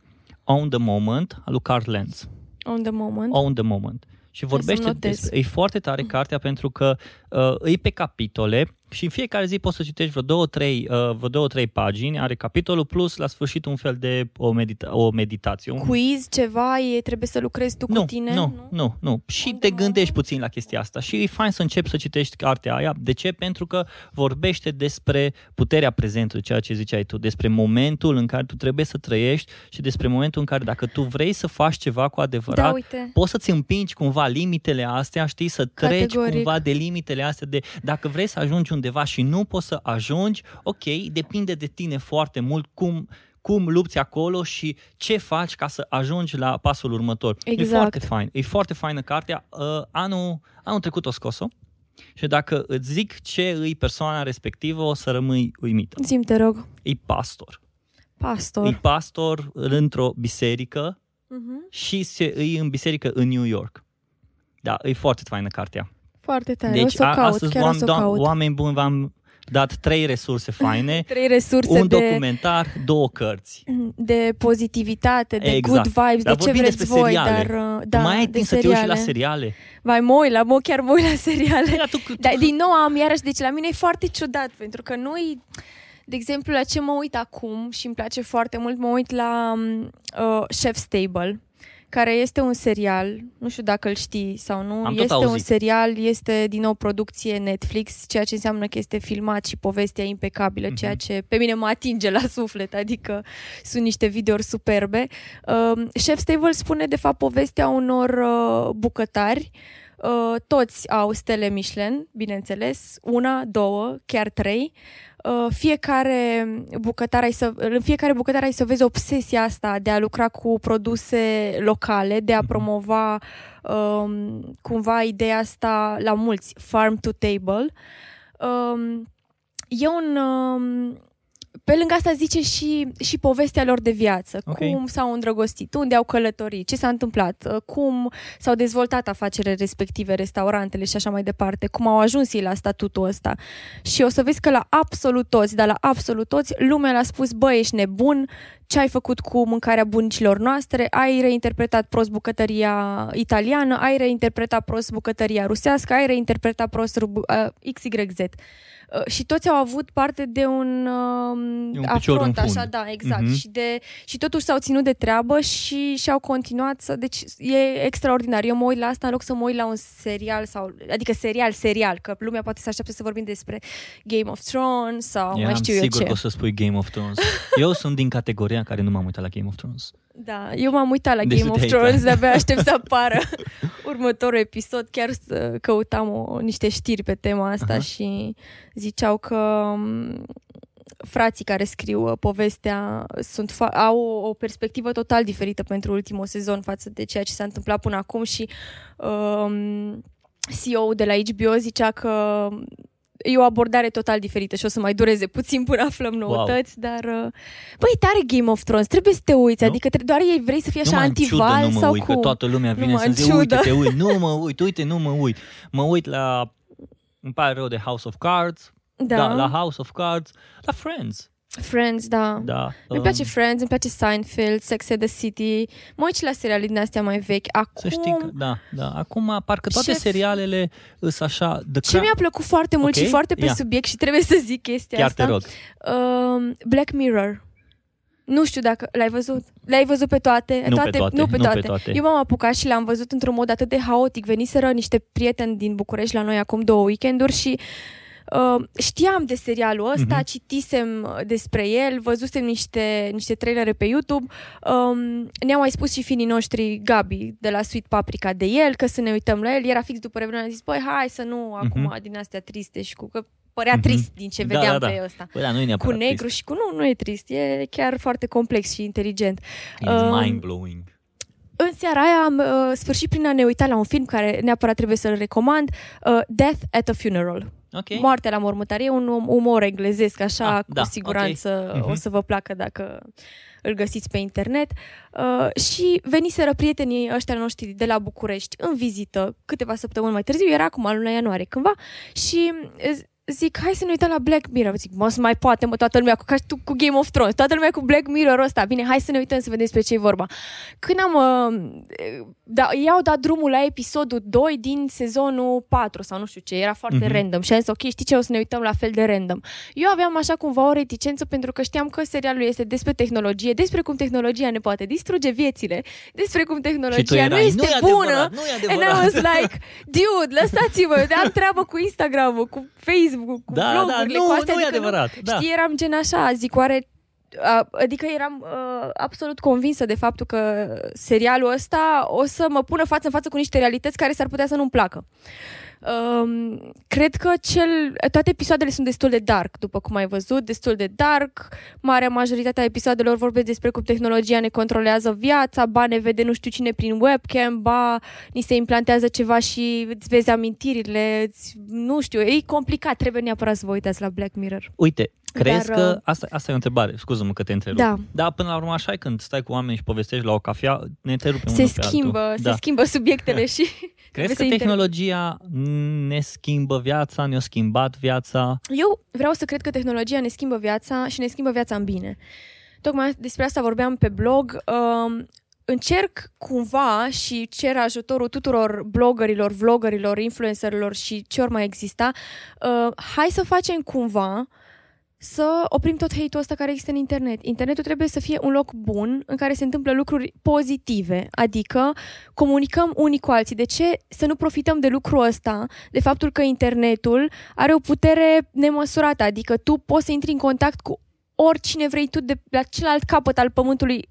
On the Moment, a lui Carl Lenz. On the moment. On the Moment. Și vorbește să-mi notez. despre, e foarte tare cartea pentru că uh, e pe capitole și în fiecare zi poți să citești vreo două, trei, uh, vreo două, trei pagini, are capitolul plus la sfârșit un fel de o, medita- o meditație. Un... Quiz, ceva, e, trebuie să lucrezi tu nu, cu tine? nu, nu, nu. Și On te the gândești moment? puțin la chestia asta și e fain să începi să citești cartea aia. De ce? Pentru că vorbește despre puterea prezentului, ceea ce ziceai tu, despre momentul în care tu trebuie să trăiești și despre momentul în care dacă tu vrei să faci ceva cu adevărat, Da, uite. poți să-ți împingi cumva limitele astea, știi, să treci Categoric. cumva de limitele astea de dacă vrei să ajungi undeva și nu poți să ajungi, ok, depinde de tine foarte mult cum cum lupți acolo și ce faci ca să ajungi la pasul următor. E Exact. foarte fain. E foarte faină cartea. Uh, anul, anul trecut o scos-o și dacă îți zic ce îi persoana respectivă, o să rămâi uimită. Zim, te rog. E pastor. Pastor. E pastor într-o biserică Mhm. și se, e în biserică în New York. Da, e foarte faină cartea. Foarte tare. Deci o să o a- caut, astăzi, chiar o oam- să o doam- caut. oameni buni, v-am dat trei resurse faine, Trei resurse un de, documentar, două cărți. de pozitivitate, de Exact. good vibes, Dar de ce vorbim vreți despre voi, seriale. dar uh, Tu da, mai ai de timp să te uiți și la seriale. seriale. Vai, mă uit la, mă, chiar mă uit la seriale. Dar tu, tu, Dar din nou am iarăși, deci la mine e foarte ciudat, pentru că noi, de exemplu, la ce mă uit acum și îmi place foarte mult, mă uit la um, uh, Chef's Table, care este un serial, nu știu dacă îl știi sau nu, Am tot este un auzit. serial, este din nou producție Netflix, ceea ce înseamnă că este filmat și povestea impecabilă, Mhm. ceea ce pe mine mă atinge la suflet, adică sunt niște videouri superbe. Uh, Chef's Table spune de fapt povestea unor uh, bucătari Uh, toți au stele Michelin, bineînțeles, una, două, chiar trei. Uh, fiecare bucătar ai să, în fiecare bucătar ai să vezi obsesia asta de a lucra cu produse locale, de a Mhm. promova um, cumva ideea asta la mulți, farm to table. Um, e un... Um, pe lângă asta zice și, și povestea lor de viață. Ok. Cum s-au îndrăgostit, unde au călătorit, ce s-a întâmplat, uh, cum s-au dezvoltat afacerile respective, restaurantele și așa mai departe, cum au ajuns ei la statutul ăsta. Și o să vezi că la absolut toți, dar la absolut toți, lumea le-a spus, bă, ești nebun, ce ai făcut cu mâncarea bunicilor noastre, ai reinterpretat prost bucătăria italiană, ai reinterpretat prost bucătăria rusească, ai reinterpretat prost rubu- uh, XYZ. Uh, și toți au avut parte de un, uh, E un picior afront, în fund. așa, da, exact. Mhm. Și, de, și totuși s-au ținut de treabă și și-au continuat să... Deci e extraordinar. Eu mă uit la asta în loc să mă uit la un serial sau... Adică serial, serial, că lumea poate să aștepte să vorbim despre Game of Thrones sau mai Eram știu eu sigur ce. că o să spui Game of Thrones. Eu sunt din categoria Andreea, care nu m-am uitat la Game of Thrones. Da, eu m-am uitat la Deci Game tu of te-ai Thrones, uitat. de-abia aștept să apară următorul episod. Chiar să căutam o, niște știri pe tema asta Aha. și ziceau că m, frații care scriu uh, povestea sunt fa- au o, o perspectivă total diferită pentru ultimul sezon față de ceea ce s-a întâmplat până acum și um, CEO-ul de la HBO zicea că e o abordare total diferită și o să mai dureze puțin până aflăm noutăți, wow. dar uh, băi, tare Game of Thrones, trebuie să te uiți, Nu? adică tre- doar ei vrei să fii așa Numai în ciudă antival nu mă sau uit, cum? că toată lumea vine Numai să în zice, uite, ciudă. te uit, nu mă uit, uite, nu mă uit. Mă uit la, îmi pare rău de House of Cards, Da, da, la House of Cards, la Friends. Friends, da. Da. Îmi place um, Friends, îmi place Seinfeld, Sex and the City. Mă uit și la seriale din astea mai vechi. Acum, Să știi că, da, da. Acum, parcă toate Ce- serialele sunt așa... The ce mi-a plăcut foarte mult Ok, și foarte pe ia. subiect și trebuie să zic chestia Chiar asta. te rog. Um, Black Mirror. Nu știu dacă l-ai văzut. Le-ai văzut pe toate? Nu pe toate toate, Nu pe nu toate. pe toate. Eu m-am apucat și l-am văzut într-un mod atât de haotic. Veniseră niște prieteni din București la noi acum două weekenduri și uh, știam de serialul ăsta, Mhm. citisem uh, despre el, văzusem niște, niște trailere pe YouTube. Um, ne-a mai spus și finii noștri, Gabi, de la Sweet Paprika, de el, că să ne uităm la el. Era fix după Revelion, am zis, băi, hai să nu acum din astea triste și cu... Că părea Mhm. trist din ce Da, vedeam da, da. pe ăsta Păi da, nu e cu neapărat negru și cu nu, nu e trist, e chiar foarte complex și inteligent. trist. It's Um, mind-blowing. În seara aia am uh, sfârșit prin a ne uita la un film care neapărat trebuie să-l recomand, uh, Death at a Funeral. Ok. Moartea la mormântare, e un um- umor englezesc, așa, Ah, cu da, siguranță ok. Mhm. o să vă placă dacă îl găsiți pe internet. Uh, și veniseră prietenii ăștia noștri de la București în vizită câteva săptămâni mai târziu, era acum în luna ianuarie cândva, și uh, zic, hai să ne uităm la Black Mirror. Zic, mă, să mai poate, mă, toată lumea cu, ca și tu cu Game of Thrones, toată lumea cu Black Mirror ăsta. Bine, hai să ne uităm să vedem despre ce e vorba. Când am, uh, da, i-au dat drumul la episodul 2 din sezonul 4 sau nu știu ce, era foarte Mhm. random și am zis, ok, știi ce, o să ne uităm la fel de random. Eu aveam așa cumva o reticență pentru că știam că serialul este despre tehnologie, despre cum tehnologia ne poate distruge viețile, despre cum Și tu tehnologia nu erai, este nu e bună. adevărat, nu e And I adevărat. was like, dude, lăsați-mă, am treabă cu Instagram-ul, cu Facebook, cu Da, da, vlogurile, nu, cu astea. nu e adică adevărat. Da. Știi, eram gen așa, zic, oare a- adică eram uh, absolut convinsă de faptul că serialul ăsta o să mă pună față în față cu niște realități care s-ar putea să nu-mi placă. Um, cred că cel, toate episoadele sunt destul de dark, după cum ai văzut, destul de dark. Marea majoritatea episoadelor vorbesc despre cum tehnologia ne controlează viața, ba ne vede nu știu cine prin webcam, ba ni se implantează ceva și îți vezi amintirile, îți, nu știu, e complicat, trebuie neapărat să vă uitați la Black Mirror. Uite, crezi Dar, că... uh, Asta, asta e o întrebare, scuză-mă că te întrerup. Da. Da, până la urmă așa e când stai cu oameni și povestești la o cafea, ne întrerupem se unul pe schimbă, altul. se schimbă subiectele și Crezi că trebuie să inter- tehnologia ne schimbă viața, ne-a schimbat viața? Eu vreau să cred că tehnologia ne schimbă viața și ne schimbă viața în bine. Tocmai despre asta vorbeam pe blog. Um, încerc cumva și cer ajutorul tuturor bloggerilor, vloggerilor, influencerilor și ce ori mai exista. Uh, hai să facem cumva să oprim tot hate-ul ăsta care există în internet. Internetul trebuie să fie un loc bun în care se întâmplă lucruri pozitive, adică comunicăm unii cu alții. De ce să nu profităm de lucrul ăsta, de faptul că internetul are o putere nemăsurată, adică tu poți să intri în contact cu oricine vrei tu de la celălalt capăt al pământului,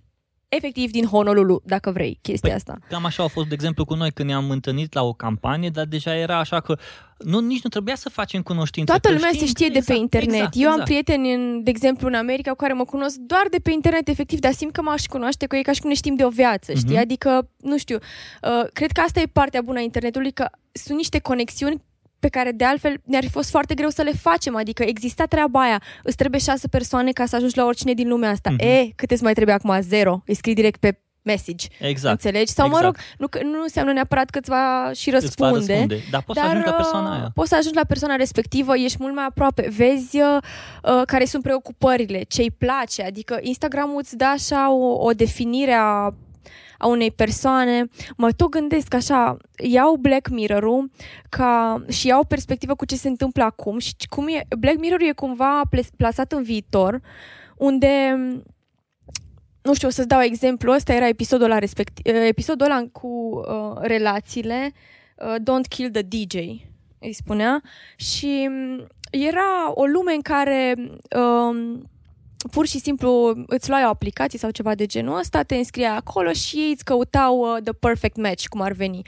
efectiv din Honolulu, dacă vrei chestia Păi, asta. Cam așa a fost, de exemplu, cu noi când ne-am întâlnit la o campanie, dar deja era așa că nu, nici nu trebuia să facem cunoștință. Toată că lumea știm se știe că de pe exact, internet. Exact, Eu am exact. prieteni, în, de exemplu, în America, cu care mă cunosc doar de pe internet, efectiv, dar simt că m-aș cunoaște cu ei ca și cum ne știm de o viață, știi? Mhm. Adică, nu știu, uh, cred că asta e partea bună a internetului, că sunt niște conexiuni pe care de altfel ne-ar fi fost foarte greu să le facem, adică exista treaba aia, îți trebuie șase persoane ca să ajungi la oricine din lumea asta. Mhm. E, câte îți mai trebuie acum? Zero. Îi scrii direct pe message. Exact. Înțelegi? Sau, mă rog, exact. nu, că- nu înseamnă neapărat că îți va și Îți va răspunde. răspunde. Dar poți să Dar ajungi la persoana uh, aia. poți să ajungi la persoana respectivă, ești mult mai aproape, vezi uh, uh, care sunt preocupările, ce îi place, adică Instagramul îți dă așa o, o definire a a unei persoane, mă tot gândesc așa, iau Black Mirror-ul ca, și iau perspectivă cu ce se întâmplă acum și cum e, Black Mirror e cumva ples- plasat în viitor, unde nu știu, o să-ți dau exemplu, ăsta era episodul ăla, respect, uh, episodul ăla cu uh, relațiile, uh, Don't Kill the DJ, îi spunea, și mm, era o lume în care um, pur și simplu îți luai o aplicație sau ceva de genul ăsta, te înscrie acolo și ei îți căutau uh, the perfect match, cum ar veni.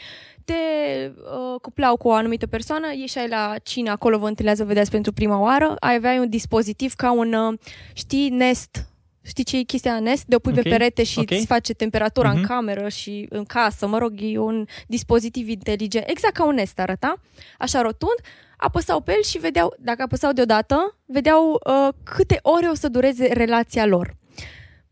Te uh, cuplau cu o anumită persoană, ieșai la cine acolo vă întâlnează, vedeați pentru prima oară, aveai un dispozitiv ca un, uh, știi, Nest, Știi ce e chestia Nest? De o pui okay. pe perete și okay. îți face temperatura uh-huh. în mhm. cameră și în casă, mă rog, e un dispozitiv inteligent. Exact ca un Nest arăta, așa rotund apăsau pe el și vedeau, dacă apăsau deodată, vedeau uh, câte ore o să dureze relația lor.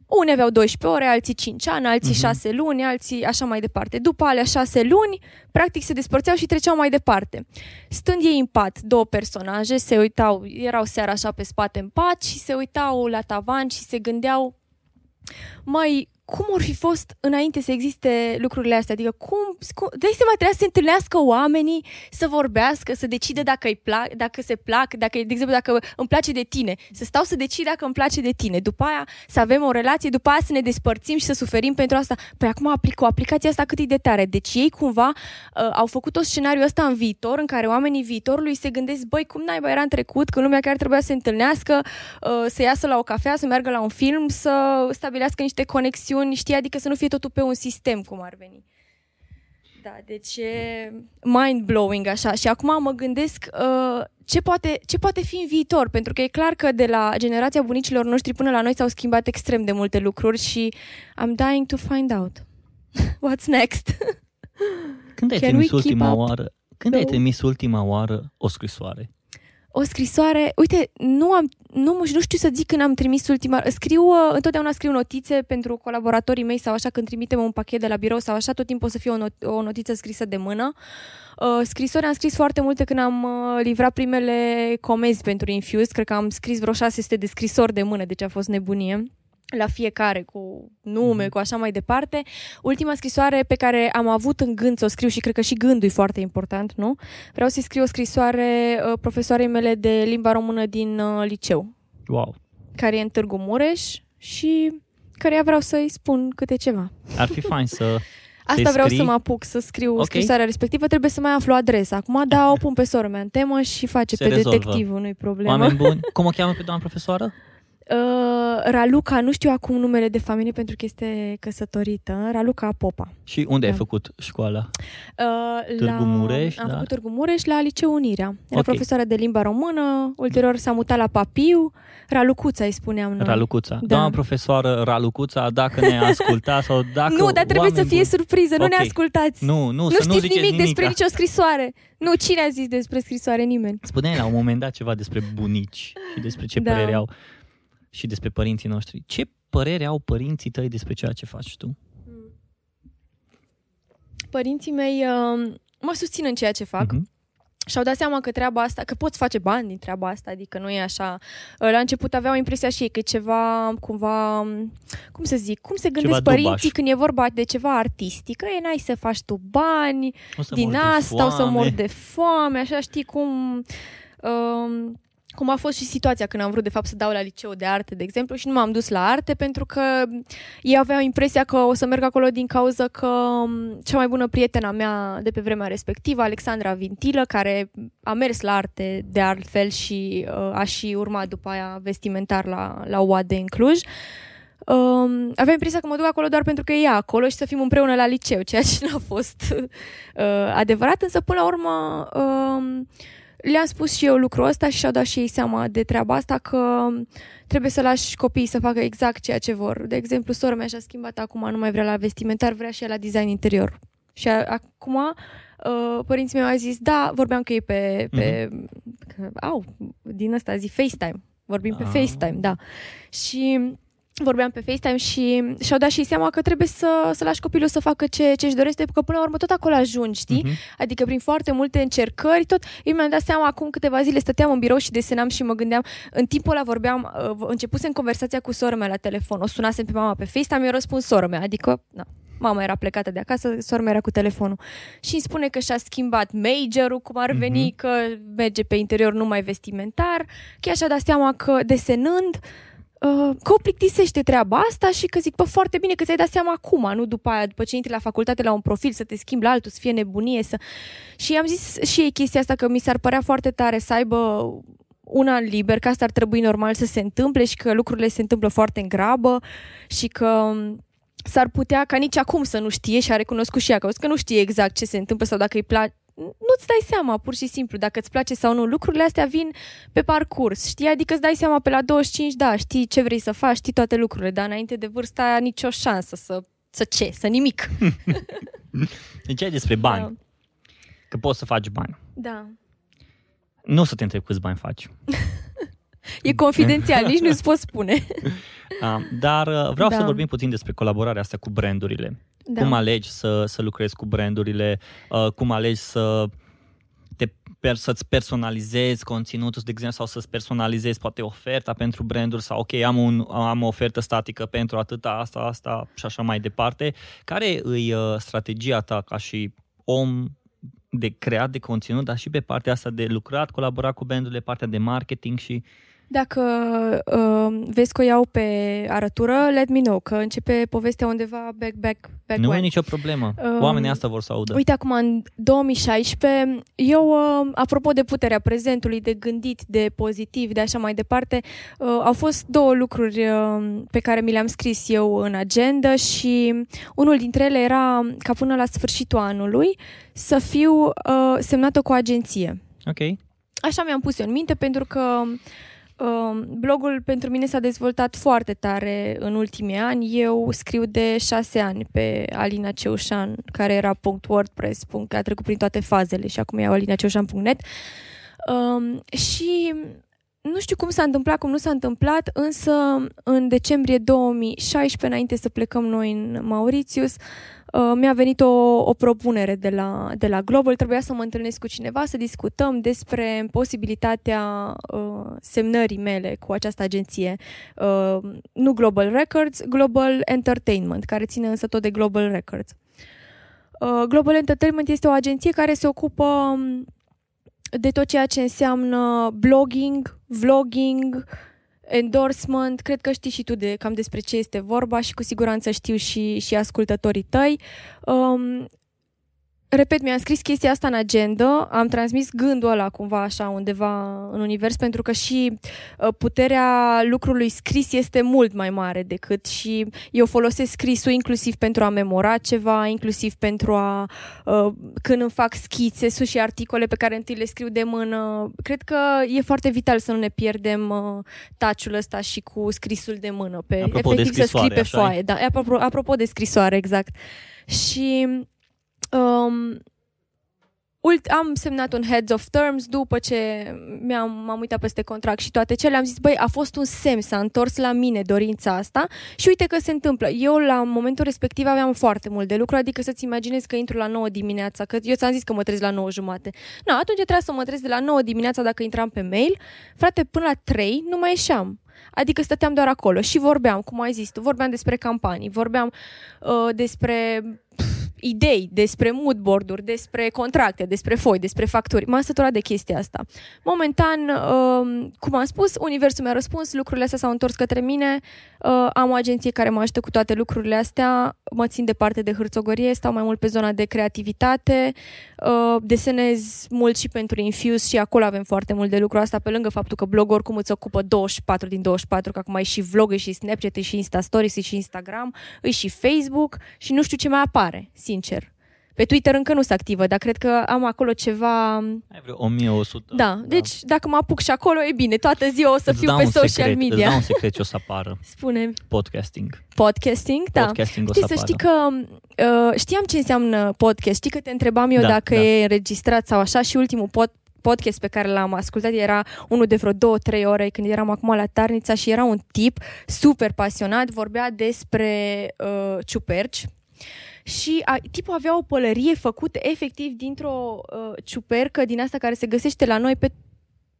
Unii aveau 12 ore, alții 5 ani, alții uh-huh. Mhm. 6 luni, alții așa mai departe. După alea 6 luni, practic se despărțeau și treceau mai departe. Stând ei în pat, două personaje, se uitau, erau seara așa pe spate în pat și se uitau la tavan și se gândeau mai cum ar fi fost înainte să existe lucrurile astea? Adică cum, cum dai seama, trebuia să se întâlnească oamenii, să vorbească, să decide dacă îi plac, dacă se plac, dacă, de exemplu, dacă îmi place de tine, să stau să decid dacă îmi place de tine, după aia să avem o relație, după aia să ne despărțim și să suferim pentru asta. Păi acum aplic cu aplicația asta cât e de tare. Deci ei cumva uh, au făcut o scenariu ăsta în viitor, în care oamenii viitorului se gândesc, băi, cum naiba era în trecut, când lumea chiar trebuia să se întâlnească, uh, să iasă la o cafea, să meargă la un film, să stabilească niște conexiuni chestiuni, știi, adică să nu fie totul pe un sistem, cum ar veni. Da, deci e mind-blowing așa. Și acum mă gândesc uh, ce, poate, ce poate fi în viitor, pentru că e clar că de la generația bunicilor noștri până la noi s-au schimbat extrem de multe lucruri și I'm dying to find out. What's next? Când ai trimis ultima oară? Când ai trimis ultima oară o scrisoare? O scrisoare, uite, nu am, nu, nu știu să zic când am trimis ultima, scriu, uh, întotdeauna scriu notițe pentru colaboratorii mei sau așa când trimitem un pachet de la birou sau așa, tot timpul o să fie o, not- o notiță scrisă de mână. Uh, scrisori am scris foarte multe când am uh, livrat primele comenzi pentru Infuse, cred că am scris vreo 600 de scrisori de mână, deci a fost nebunie la fiecare cu nume, mm-hmm. cu așa mai departe. Ultima scrisoare pe care am avut în gând să o scriu și cred că și gândul e foarte important, nu? Vreau să-i scriu o scrisoare uh, profesoarei mele de limba română din uh, liceu. Wow! Care e în Târgu Mureș și care vreau să-i spun câte ceva. Ar fi fain să Asta vreau să mă apuc, să scriu okay. scrisoarea respectivă. Trebuie să mai aflu adresa. Acum, da, o pun pe soră mea în temă și face Se pe rezolvă. detectivul, nu-i problemă. Oameni buni. Cum o cheamă pe doamna profesoară? Uh, Raluca, nu știu acum numele de familie pentru că este căsătorită, Raluca Popa. Și unde da. ai făcut școala? Uh, Târgu la, Mureș? Am da? făcut Târgu Mureș la Liceu Unirea. Era okay. profesoară de limba română, ulterior s-a mutat la Papiu, Ralucuța îi spuneam noi. Ralucuța. Da. Doamna profesoară Ralucuța, dacă ne asculta sau dacă Nu, dar trebuie să fie buni... surpriză, nu okay. ne ascultați. Nu, nu, nu să știți nu nimic, nimic despre nicio scrisoare. Nu, cine a zis despre scrisoare? Nimeni. Spuneai la un moment dat ceva despre bunici și despre ce da. părere au și despre părinții noștri. Ce părere au părinții tăi despre ceea ce faci tu? Părinții mei uh, mă susțin în ceea ce fac. Uh-huh. Și-au dat seama că treaba asta, că poți face bani din treaba asta, adică nu e așa. Uh, la început aveau impresia și ei că e ceva, cumva, cum să zic, cum se gândesc ceva părinții dubaș. când e vorba de ceva artistic, că e n-ai să faci tu bani din asta, o să mor de foame, așa știi cum... Uh, cum a fost și situația când am vrut de fapt să dau la liceu de arte, de exemplu, și nu m-am dus la arte pentru că ei aveau impresia că o să merg acolo din cauza că um, cea mai bună prietena mea de pe vremea respectivă, Alexandra Vintilă, care a mers la arte de altfel și uh, a și urmat după aia vestimentar la, la UAD în Cluj, Um, aveam impresia că mă duc acolo doar pentru că e ea acolo și să fim împreună la liceu, ceea ce nu a fost uh, adevărat, însă până la urmă uh, le-am spus și eu lucrul ăsta și și-au dat și ei seama de treaba asta că trebuie să lași copiii să facă exact ceea ce vor. De exemplu, sora mea și-a schimbat acum, nu mai vrea la vestimentar, vrea și ea la design interior. Și a, acum uh, părinții mei au zis, da, vorbeam că e pe, pe mm-hmm. că, au, din ăsta zi FaceTime. Vorbim pe ah. FaceTime, da. Și vorbeam pe FaceTime și și-au dat și seama că trebuie să, să lași copilul să facă ce, ce își dorește, pentru că până la urmă tot acolo ajungi, știi? Uh-huh. Adică prin foarte multe încercări, tot. Eu mi-am dat seama acum câteva zile stăteam în birou și desenam și mă gândeam, în timpul ăla vorbeam, uh, începusem conversația cu sora mea la telefon, o sunasem pe mama pe FaceTime, mi-a răspuns sora mea, adică, na, mama era plecată de acasă, sora mea era cu telefonul. Și îmi spune că și-a schimbat majorul, cum ar veni, uh-huh. că merge pe interior numai vestimentar, chiar și-a dat seama că desenând, Uh, că o plictisește treaba asta și că zic, bă, foarte bine că ți-ai dat seama acum, nu după aia, după ce intri la facultate la un profil, să te schimbi la altul, să fie nebunie, să... Și am zis și ei chestia asta că mi s-ar părea foarte tare să aibă un an liber, că asta ar trebui normal să se întâmple și că lucrurile se întâmplă foarte în grabă și că um, s-ar putea ca nici acum să nu știe și a recunoscut și ea că, că nu știe exact ce se întâmplă sau dacă îi place nu-ți dai seama, pur și simplu, dacă îți place sau nu. Lucrurile astea vin pe parcurs, știi? Adică îți dai seama pe la 25, da, știi ce vrei să faci, știi toate lucrurile, dar înainte de vârsta aia nicio șansă să, să ce, să nimic. deci ai despre bani. Da. Că poți să faci bani. Da. Nu o să te întreb câți bani faci. e confidențial, nici nu-ți pot spune. Dar uh, vreau da. să vorbim puțin despre colaborarea asta cu brandurile. Da. Cum alegi să, să lucrezi cu brandurile, uh, cum alegi să te, per, să-ți personalizezi conținutul, de exemplu, sau să-ți personalizezi poate oferta pentru branduri sau ok, am, un, am o ofertă statică pentru atâta, asta, asta și așa mai departe. Care îi uh, strategia ta ca și om de creat de conținut, dar și pe partea asta de lucrat, colaborat cu brandurile, partea de marketing și dacă uh, vezi că o iau pe arătură, let me know, că începe povestea undeva back, back, back Nu when. e nicio problemă. Uh, Oamenii asta vor să audă. Uite, acum, în 2016, eu, uh, apropo de puterea prezentului, de gândit, de pozitiv, de așa mai departe, uh, au fost două lucruri uh, pe care mi le-am scris eu în agenda și unul dintre ele era ca până la sfârșitul anului să fiu uh, semnată cu o agenție. Ok. Așa mi-am pus eu în minte pentru că Um, blogul pentru mine s-a dezvoltat foarte tare în ultimii ani. Eu scriu de șase ani pe Alina Ceușan, care era .wordpress, a trecut prin toate fazele și acum e alinaceușan.net. Um, și nu știu cum s-a întâmplat, cum nu s-a întâmplat, însă în decembrie 2016, înainte să plecăm noi în Mauritius, uh, mi-a venit o, o propunere de la, de la Global. Trebuia să mă întâlnesc cu cineva, să discutăm despre posibilitatea uh, semnării mele cu această agenție. Uh, nu Global Records, Global Entertainment, care ține însă tot de Global Records. Uh, Global Entertainment este o agenție care se ocupă um, de tot ceea ce înseamnă blogging, vlogging, endorsement, cred că știi și tu de cam despre ce este vorba și cu siguranță știu și, și ascultătorii tăi. Um, repet, mi-am scris chestia asta în agenda, am transmis gândul ăla cumva așa undeva în univers, pentru că și uh, puterea lucrului scris este mult mai mare decât și eu folosesc scrisul inclusiv pentru a memora ceva, inclusiv pentru a, uh, când îmi fac schițe, sunt și articole pe care întâi le scriu de mână. Cred că e foarte vital să nu ne pierdem uh, taciul ăsta și cu scrisul de mână, pe, apropo efectiv de să scrii pe foaie. E? Da, apropo, apropo de scrisoare, exact. Și Um, ult- am semnat un heads of terms după ce mi-am, m-am uitat peste contract și toate cele. Am zis, băi, a fost un semn, s-a întors la mine dorința asta și uite că se întâmplă. Eu la momentul respectiv aveam foarte mult de lucru, adică să-ți imaginezi că intru la 9 dimineața, că eu ți-am zis că mă trez la 9 jumate. Nu, atunci trebuia să mă trez de la 9 dimineața dacă intram pe mail. Frate, până la 3 nu mai ieșeam. Adică stăteam doar acolo și vorbeam, cum ai zis tu, vorbeam despre campanii, vorbeam uh, despre idei despre moodboard-uri, despre contracte, despre foi, despre facturi. M-am săturat de chestia asta. Momentan, uh, cum am spus, universul mi-a răspuns, lucrurile astea s-au întors către mine, uh, am o agenție care mă ajută cu toate lucrurile astea, mă țin departe de hârțogărie, stau mai mult pe zona de creativitate, uh, desenez mult și pentru Infuse și acolo avem foarte mult de lucru asta, pe lângă faptul că blog oricum îți ocupă 24 din 24, că acum ai și vlog, și Snapchat, și Insta Stories, și Instagram, îi și Facebook și nu știu ce mai apare sincer. Pe Twitter încă nu sunt activă, dar cred că am acolo ceva... Ai vreo 1100. Da, da. deci dacă mă apuc și acolo, e bine, toată ziua o să îți fiu pe social secret, media. Îți dau un secret ce o să apară. Spune. Podcasting. Podcasting, da. Podcasting Știi, o să, să știi că uh, știam ce înseamnă podcast. Știi că te întrebam eu da, dacă da. e înregistrat sau așa și ultimul pod, podcast pe care l-am ascultat era unul de vreo două, trei ore când eram acum la Tarnița și era un tip super pasionat, vorbea despre uh, ciuperci, și a, tipul avea o pălărie făcută efectiv dintr-o uh, ciupercă din asta care se găsește la noi pe,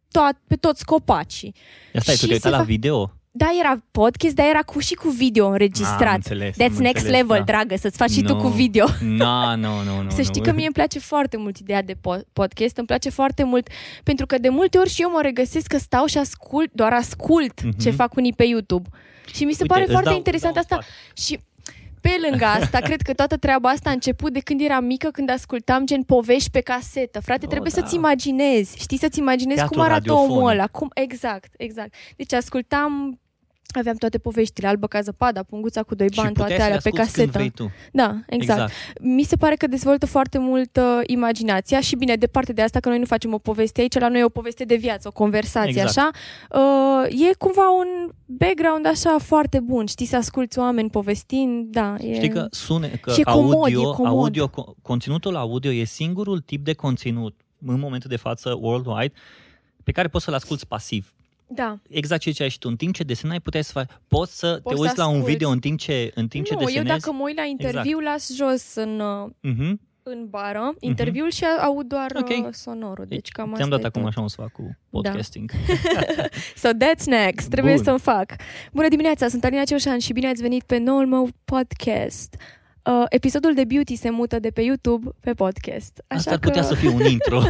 to- pe toți copacii. Asta e, tu te fa- la video? Da, era podcast, dar era cu și cu video înregistrat. Am înțeles, That's am next înțeles, level, da. dragă, să-ți faci și no. tu cu video. No, no, no, no, să știi no. că mie îmi place foarte mult ideea de podcast, îmi place foarte mult, pentru că de multe ori și eu mă regăsesc că stau și ascult, doar ascult mm-hmm. ce fac unii pe YouTube. Și mi se Uite, pare foarte dau, interesant dau asta. Și Pe lângă asta, cred că toată treaba asta a început de când eram mică, când ascultam gen povești pe casetă. Frate, Oh, trebuie da. să-ți imaginezi, știi, să-ți imaginezi Teatru cum arată omul radiofonic. ăla. Cum... Exact, exact. Deci ascultam Aveam toate poveștile, Albă ca zăpada, Punguța cu doi bani, și toate puteai să alea le pe asculți când casetă. vrei tu. Da, exact. Mi se pare că dezvoltă foarte mult uh, imaginația și bine, departe de asta că noi nu facem o poveste aici, la noi e o poveste de viață, o conversație, Exact. așa. Uh, e cumva un background așa foarte bun, știi, să asculți oameni povestind, da. E... Știi că sune, că Și e comod, audio, e comod. audio, co- conținutul audio e singurul tip de conținut în momentul de față worldwide pe care poți să-l asculti pasiv. Da. Exact ce ai și tu. În timp ce desenai, puteai să faci. Poți să Poți te să uiți la un asculți. video în timp ce, în timp ce nu, eu desenezi. dacă mă uit la interviu, las jos în, uh, Mhm. în bară interviul și aud doar Ok. uh, sonorul. Deci cam Ți-am asta dat e acum tot. așa un sfac cu podcasting. So that's next. Trebuie Bun. să-mi fac. Bună dimineața, sunt Alina Ceușan și bine ați venit pe noul meu podcast. Uh, episodul de beauty se mută de pe YouTube pe podcast. Așa Asta ar că... putea să fie un intro.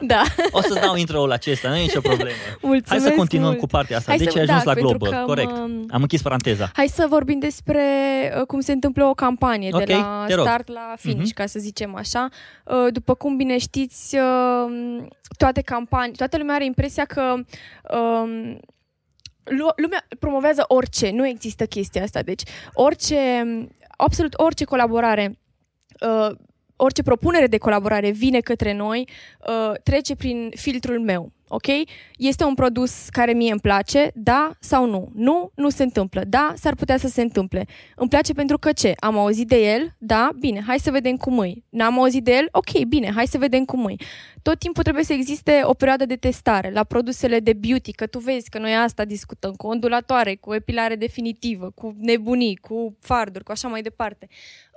Da, o să-ți dau intro-ul acesta, nu e nicio problemă. mulțumesc Hai să continuăm mult. cu partea asta. Hai Deci să- ai ajuns da, la pentru Global, că am, corect. um, Am închis paranteza. Hai să vorbim despre uh, cum se întâmplă o campanie Ok, de la te rog. start la finish, Mhm. ca să zicem așa. Uh, După cum bine știți, uh, toate campanii, toată lumea are impresia că um, lu- lumea promovează orice, nu există chestia asta. Deci, orice, absolut orice colaborare uh, orice propunere de colaborare vine către noi, uh, trece prin filtrul meu, ok? Este un produs care mie îmi place, da sau nu? Nu, nu se întâmplă. Da, s-ar putea să se întâmple. Îmi place pentru că ce? Am auzit de el, da, bine, hai să vedem cum îi. N-am auzit de el, ok, bine, hai să vedem cum îi. Tot timpul trebuie să existe o perioadă de testare la produsele de beauty, că tu vezi că noi asta discutăm, cu ondulatoare, cu epilare definitivă, cu nebunii, cu farduri, cu așa mai departe.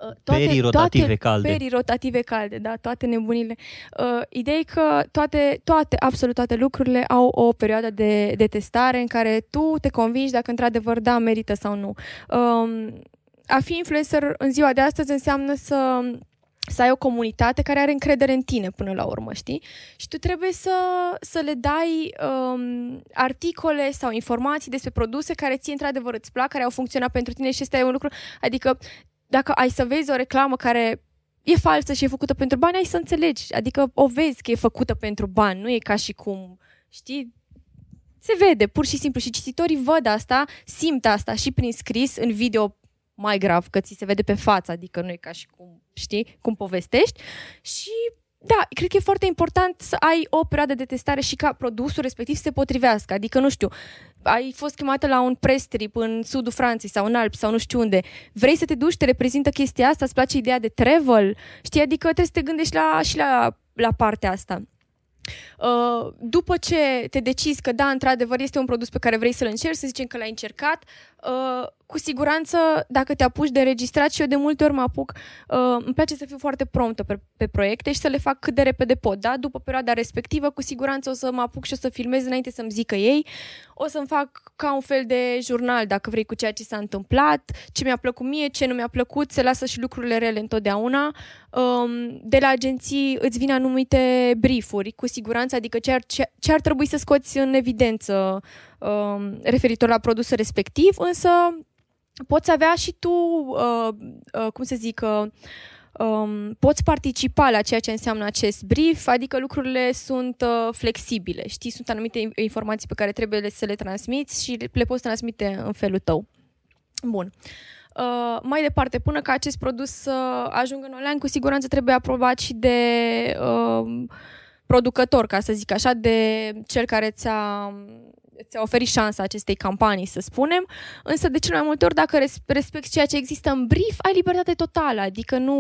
Uh, Perii rotative toate, calde. Perii rotative calde, da, toate nebunile. Uh, ideea e că toate, toate, absolut toate lucrurile au o perioadă de, de testare în care tu te convingi dacă într-adevăr da, merită sau nu. Um, a fi influencer în ziua de astăzi înseamnă să să ai o comunitate care are încredere în tine până la urmă, știi? Și tu trebuie să, să le dai um, articole sau informații despre produse care ție într-adevăr îți plac, care au funcționat pentru tine și ăsta e un lucru, adică dacă ai să vezi o reclamă care e falsă și e făcută pentru bani, ai să înțelegi. Adică o vezi că e făcută pentru bani, nu e ca și cum, știi, se vede, pur și simplu. Și cititorii văd asta, simt asta și prin scris, în video mai grav, că ți se vede pe față, adică nu e ca și cum, știi, cum povestești. Și da, cred că e foarte important să ai o perioadă de testare și ca produsul respectiv să se potrivească. Adică, nu știu, ai fost chemată la un press trip în sudul Franței sau în Alpi sau nu știu unde. Vrei să te duci, te reprezintă chestia asta, îți place ideea de travel? Știi, adică trebuie să te gândești la, și la, la partea asta. Uh, după ce te decizi că da, într-adevăr este un produs pe care vrei să-l încerci, să zicem că l-ai încercat, uh, cu siguranță dacă te apuci de înregistrat și eu de multe ori mă apuc, uh, îmi place să fiu foarte promptă pe, pe proiecte și să le fac cât de repede pot, da? După perioada respectivă, cu siguranță o să mă apuc și o să filmez înainte să-mi zică ei, o să-mi fac ca un fel de jurnal, dacă vrei, cu ceea ce s-a întâmplat, ce mi-a plăcut mie, ce nu mi-a plăcut, se lasă și lucrurile rele întotdeauna. Um, de la agenții îți vin anumite briefuri, cu siguranță, adică ce ar, ce, ce ar trebui să scoți în evidență um, referitor la produsul respectiv, însă poți avea și tu, uh, uh, cum să zic, uh, um, poți participa la ceea ce înseamnă acest brief, adică lucrurile sunt uh, flexibile, știi, sunt anumite in- informații pe care trebuie să le transmiți și le, le poți transmite în felul tău. Bun. Uh, mai departe, până ca acest produs să ajungă în online, cu siguranță trebuie aprobat și de uh, producător, ca să zic așa, de cel care ți-a, ți-a oferit șansa acestei campanii, să spunem. Însă, de cele mai multe ori, dacă res- respecti ceea ce există în brief, ai libertate totală. Adică nu...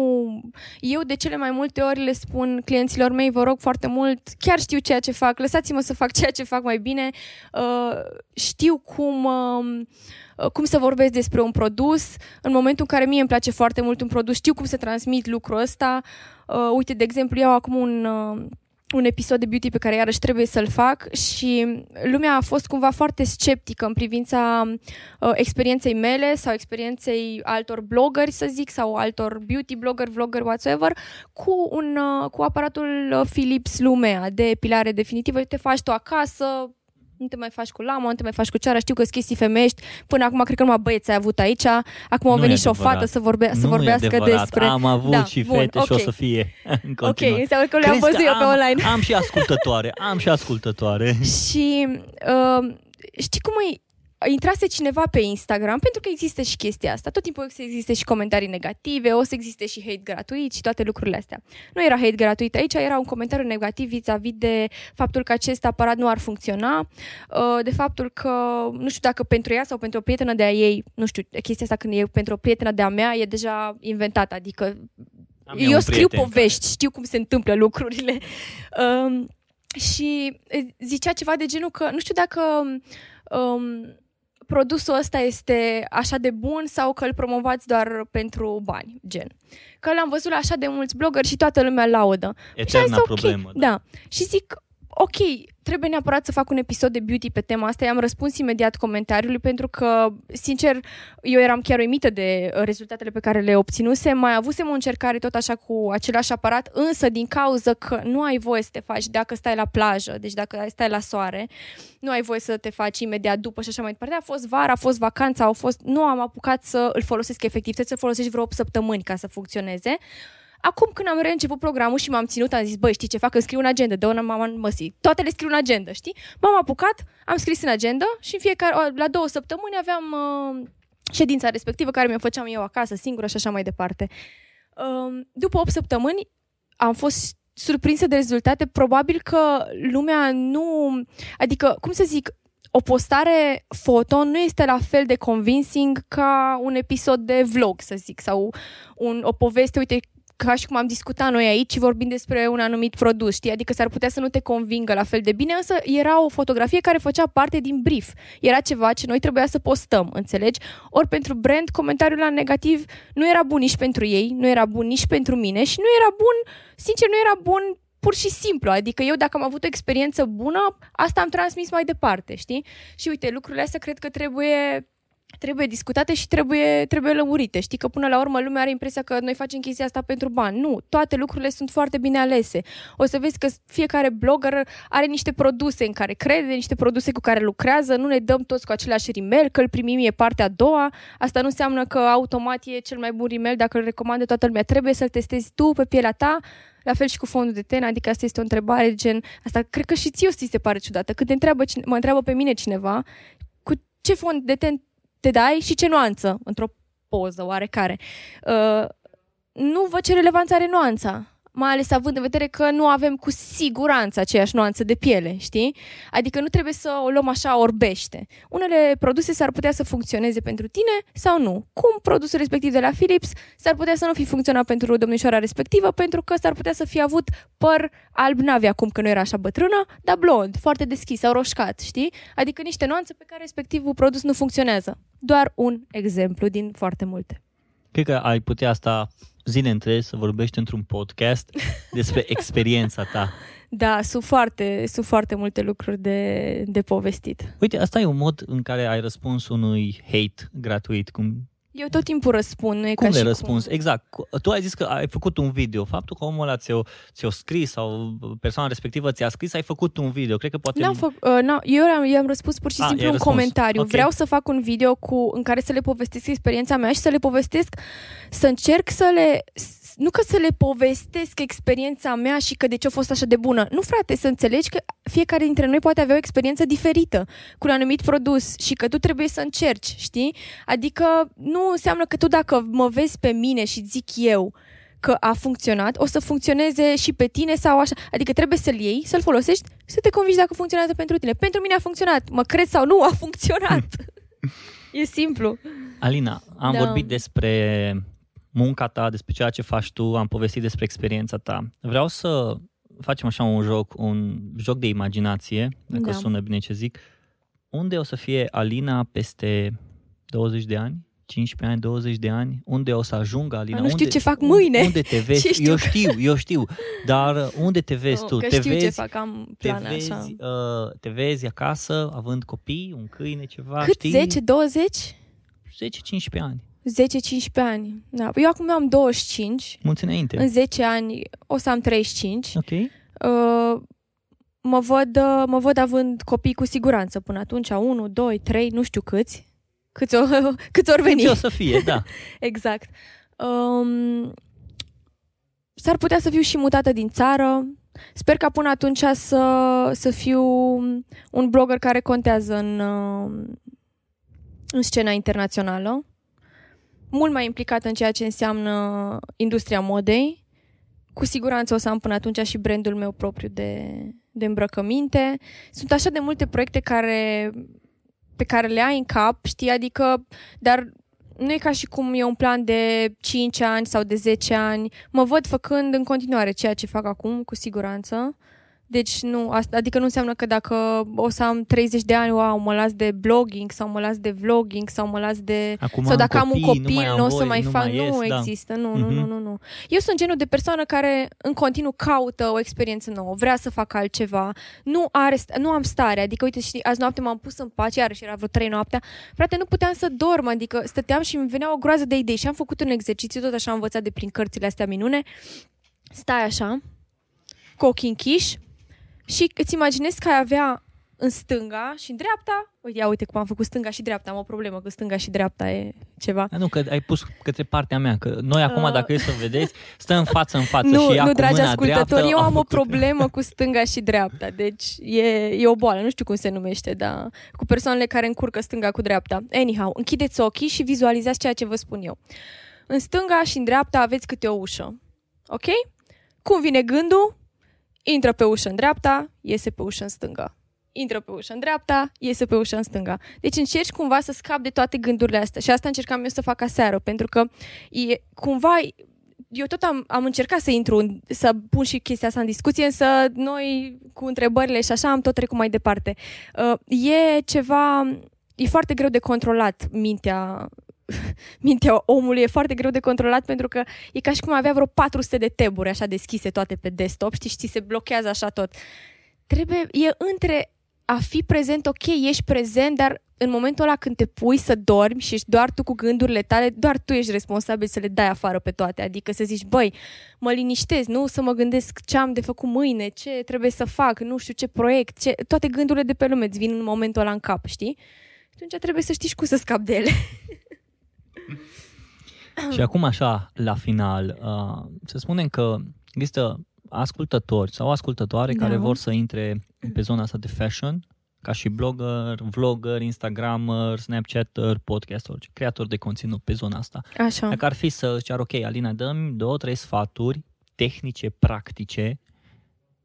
Eu, de cele mai multe ori, le spun clienților mei, vă rog foarte mult, chiar știu ceea ce fac, lăsați-mă să fac ceea ce fac mai bine, uh, știu cum... Uh, cum să vorbesc despre un produs. În momentul în care mie îmi place foarte mult un produs, știu cum să transmit lucrul ăsta. Uh, uite, de exemplu, eu acum un, uh, un episod de beauty pe care iarăși trebuie să-l fac și lumea a fost cumva foarte sceptică în privința uh, experienței mele sau experienței altor bloggeri, să zic, sau altor beauty blogger, vlogger, whatsoever, cu, un, uh, cu aparatul uh, Philips Lumea de epilare definitivă. Te faci tu acasă, nu te mai faci cu lama, nu te mai faci cu ceara, știu că sunt chestii femești, până acum cred că numai băieți ai avut aici, acum a Nu venit e și o adevărat. fată să, vorbe- să nu vorbească e adevărat. despre... Am avut Da, și bun, fete și o ok. să fie în Ok, continuare. înseamnă că le-am Crezi văzut eu pe am, online. Am și ascultătoare, am și ascultătoare. Și uh, știi cum e? Intrase cineva pe Instagram, pentru că există și chestia asta. Tot timpul o să existe și comentarii negative, o să existe și hate gratuit și toate lucrurile astea. Nu era hate gratuit aici, era un comentariu negativ vis-a-vis de faptul că acest aparat nu ar funcționa, uh, de faptul că, nu știu dacă pentru ea sau pentru o prietenă de a ei, nu știu, chestia asta când e pentru o prietenă de a mea e deja inventată, adică Am eu un scriu prieten povești, știu cum se întâmplă lucrurile. Um, și e, zicea ceva de genul că nu știu dacă um, produsul ăsta este așa de bun sau că îl promovați doar pentru bani, gen. Că l-am văzut la așa de mulți blogger și toată lumea laudă. Care, Și am eterna zis, ok, problemă. Da. Și zic, ok, trebuie neapărat să fac un episod de beauty pe tema asta. I-am răspuns imediat comentariului pentru că, sincer, eu eram chiar uimită de uh, rezultatele pe care le obținusem. Mai avusem o încercare tot așa cu același aparat, însă din cauza că nu ai voie să te faci dacă stai la plajă, deci dacă stai la soare, nu ai voie să te faci imediat după și așa mai departe. A fost vara, a fost vacanța, au fost... nu am apucat să îl folosesc efectiv, trebuie să-l folosești vreo 8 săptămâni ca să funcționeze. Acum când am reînceput programul și m-am ținut, am zis, băi, știi ce fac? Îmi scriu în agenda, dă una mama în măsii. Toate le scriu în agenda, știi? M-am apucat, am scris în agenda și în fiecare, la două săptămâni aveam uh, ședința respectivă care mi-o făceam eu acasă, singură și așa mai departe. Uh, după 8 săptămâni am fost surprinsă de rezultate. Probabil că lumea nu... Adică, cum să zic, o postare foto nu este la fel de convincing ca un episod de vlog, să zic, sau un, o poveste, uite, ca și cum am discutat noi aici, vorbim despre un anumit produs, știi? Adică s-ar putea să nu te convingă la fel de bine, însă era o fotografie care făcea parte din brief. Era ceva ce noi trebuia să postăm, înțelegi? Ori pentru brand, comentariul la negativ nu era bun nici pentru ei, nu era bun nici pentru mine și nu era bun, sincer, nu era bun pur și simplu. Adică eu, dacă am avut o experiență bună, asta am transmis mai departe, știi? Și uite, lucrurile astea cred că trebuie trebuie discutate și trebuie, trebuie lămurite. Știi că până la urmă lumea are impresia că noi facem chestia asta pentru bani. Nu, toate lucrurile sunt foarte bine alese. O să vezi că fiecare blogger are niște produse în care crede, niște produse cu care lucrează, nu ne dăm toți cu același rimel, că îl primim e partea a doua. Asta nu înseamnă că automat e cel mai bun rimel dacă îl recomandă toată lumea. Trebuie să-l testezi tu pe pielea ta, la fel și cu fondul de ten, adică asta este o întrebare gen, asta cred că și ție o să ți se pare ciudată. Când te întreabă, cine- mă întreabă pe mine cineva, cu ce fond de ten te dai și ce nuanță într-o poză oarecare. Uh, nu văd ce relevanță are nuanța mai ales având în vedere că nu avem cu siguranță aceeași nuanță de piele, știi? Adică nu trebuie să o luăm așa orbește. Unele produse s-ar putea să funcționeze pentru tine sau nu. Cum produsul respectiv de la Philips s-ar putea să nu fi funcționat pentru domnișoara respectivă pentru că s-ar putea să fie avut păr alb n-avea acum că nu era așa bătrână, dar blond, foarte deschis sau roșcat, știi? Adică niște nuanțe pe care respectivul produs nu funcționează. Doar un exemplu din foarte multe. Cred că ai putea asta zile întregi să vorbești într-un podcast despre experiența ta. Da, sunt foarte, sunt foarte multe lucruri de, de povestit. Uite, asta e un mod în care ai răspuns unui hate gratuit. Cum, Eu tot timpul răspund, nu e cum ca le și răspuns? Cum... Exact. Tu ai zis că ai făcut un video. Faptul că omul ăla ți-o, ți-o scris sau persoana respectivă ți-a scris, ai făcut un video. Cred că poate... N-am fă, uh, n eu am, i-am răspuns pur și Ah, simplu i-ai un răspuns. comentariu. Ok. Vreau să fac un video cu, în care să le povestesc experiența mea și să le povestesc, să încerc să le... s- Nu că să le povestesc experiența mea și că de ce a fost așa de bună. Nu, frate, să înțelegi că fiecare dintre noi poate avea o experiență diferită cu un anumit produs și că tu trebuie să încerci, știi? Adică nu înseamnă că tu dacă mă vezi pe mine și zic eu că a funcționat, o să funcționeze și pe tine sau așa. Adică trebuie să-l iei, să-l folosești, să te convingi dacă funcționează pentru tine. Pentru mine a funcționat. Mă cred sau nu, a funcționat. e simplu. Alina, am Da. vorbit despre munca ta, despre ceea ce faci tu, am povestit despre experiența ta. Vreau să facem așa un joc, un joc de imaginație, dacă Da. sună bine ce zic. Unde o să fie Alina peste 20 de ani? 15 ani, 20 de ani? Unde o să ajungă Alina? Nu știu unde, ce fac unde- mâine. Unde te vezi? Ce știu eu că- știu, eu știu. Dar uh, unde te vezi Nu, tu? că te știu vezi, ce fac, am te plane vezi, așa. uh, te vezi acasă având copii, un câine, ceva, Cât? știi? 10, 20? 10-15 ani. 10-15 ani. Da. Eu acum am 25. Mulți înainte. În 10 ani o să am 35. Ok. Uh, mă văd, uh, mă văd având copii cu siguranță până atunci, 1, 2, 3, nu știu câți, câți, o, câți ori veni. Ce o să fie, da. exact. Um, s-ar putea să fiu și mutată din țară. Sper ca până atunci să, să fiu un blogger care contează în, uh, în scena internațională, mult mai implicat în ceea ce înseamnă industria modei. Cu siguranță o să am până atunci și brandul meu propriu de, de îmbrăcăminte. Sunt așa de multe proiecte care, pe care le ai în cap, știi, adică, dar nu e ca și cum e un plan de 5 ani sau de 10 ani. Mă văd făcând în continuare ceea ce fac acum, cu siguranță. Deci nu, asta, adică nu înseamnă că dacă o să am 30 de ani, wow, mă las de blogging sau mă las de vlogging sau mă las de... Acum sau dacă am, copii, un copil, nu, nu o voi, să mai nu fac. mai nu ies, da. există, nu, nu, Mhm. nu, nu, nu. Eu sunt genul de persoană care în continuu caută o experiență nouă, vrea să facă altceva, nu, are, nu am stare, adică uite, știi, azi noapte m-am pus în pace, iarăși era vreo 3 noaptea, frate, nu puteam să dorm, adică stăteam și îmi venea o groază de idei și am făcut un exercițiu, tot așa am învățat de prin cărțile astea minune, stai așa, cu ochii închiși și îți imaginezi că ai avea în stânga și în dreapta, uite, ia uite cum am făcut stânga și dreapta, am o problemă că stânga și dreapta e ceva. Da, nu, că ai pus către partea mea, că noi acum, Uh. dacă e să vedeți, stă în față în față Nu, și ea nu, cu dragi mâna ascultători, dreaptă eu a am o făcut- problemă cu stânga și dreapta, deci e, e o boală, nu știu cum se numește, dar cu persoanele care încurcă stânga cu dreapta. Anyhow, închideți ochii și vizualizați ceea ce vă spun eu. În stânga și în dreapta aveți câte o ușă, ok? Cum vine gândul? Intră pe ușă în dreapta, iese pe ușă în stânga. Intră pe ușă în dreapta, iese pe ușă în stânga. Deci încerci cumva să scap de toate gândurile astea. Și asta încercam eu să fac aseară, pentru că e, cumva eu tot am, am încercat să intru, în, să pun și chestia asta în discuție, însă noi cu întrebările și așa am tot trecut mai departe. Uh, e ceva, e foarte greu de controlat mintea mintea omului e foarte greu de controlat pentru că e ca și cum avea vreo 400 de taburi așa deschise toate pe desktop, știi, și ți se blochează așa tot. Trebuie, e între a fi prezent, ok, ești prezent, dar în momentul ăla când te pui să dormi și ești doar tu cu gândurile tale, doar tu ești responsabil să le dai afară pe toate. Adică să zici, băi, mă liniștez, nu să mă gândesc ce am de făcut mâine, ce trebuie să fac, nu știu ce proiect, ce... toate gândurile de pe lume îți vin în momentul ăla în cap, știi? Atunci trebuie să știi și cum să scapi de ele. Și acum așa, la final, uh, să spunem că există ascultători sau ascultătoare Da. care vor să intre pe zona asta de fashion, ca și blogger, vlogger, instagrammer, snapchatter, podcaster, creator de conținut pe zona asta. Așa. Dacă ar fi să zicear, ok, Alina, dăm două, trei sfaturi tehnice, practice,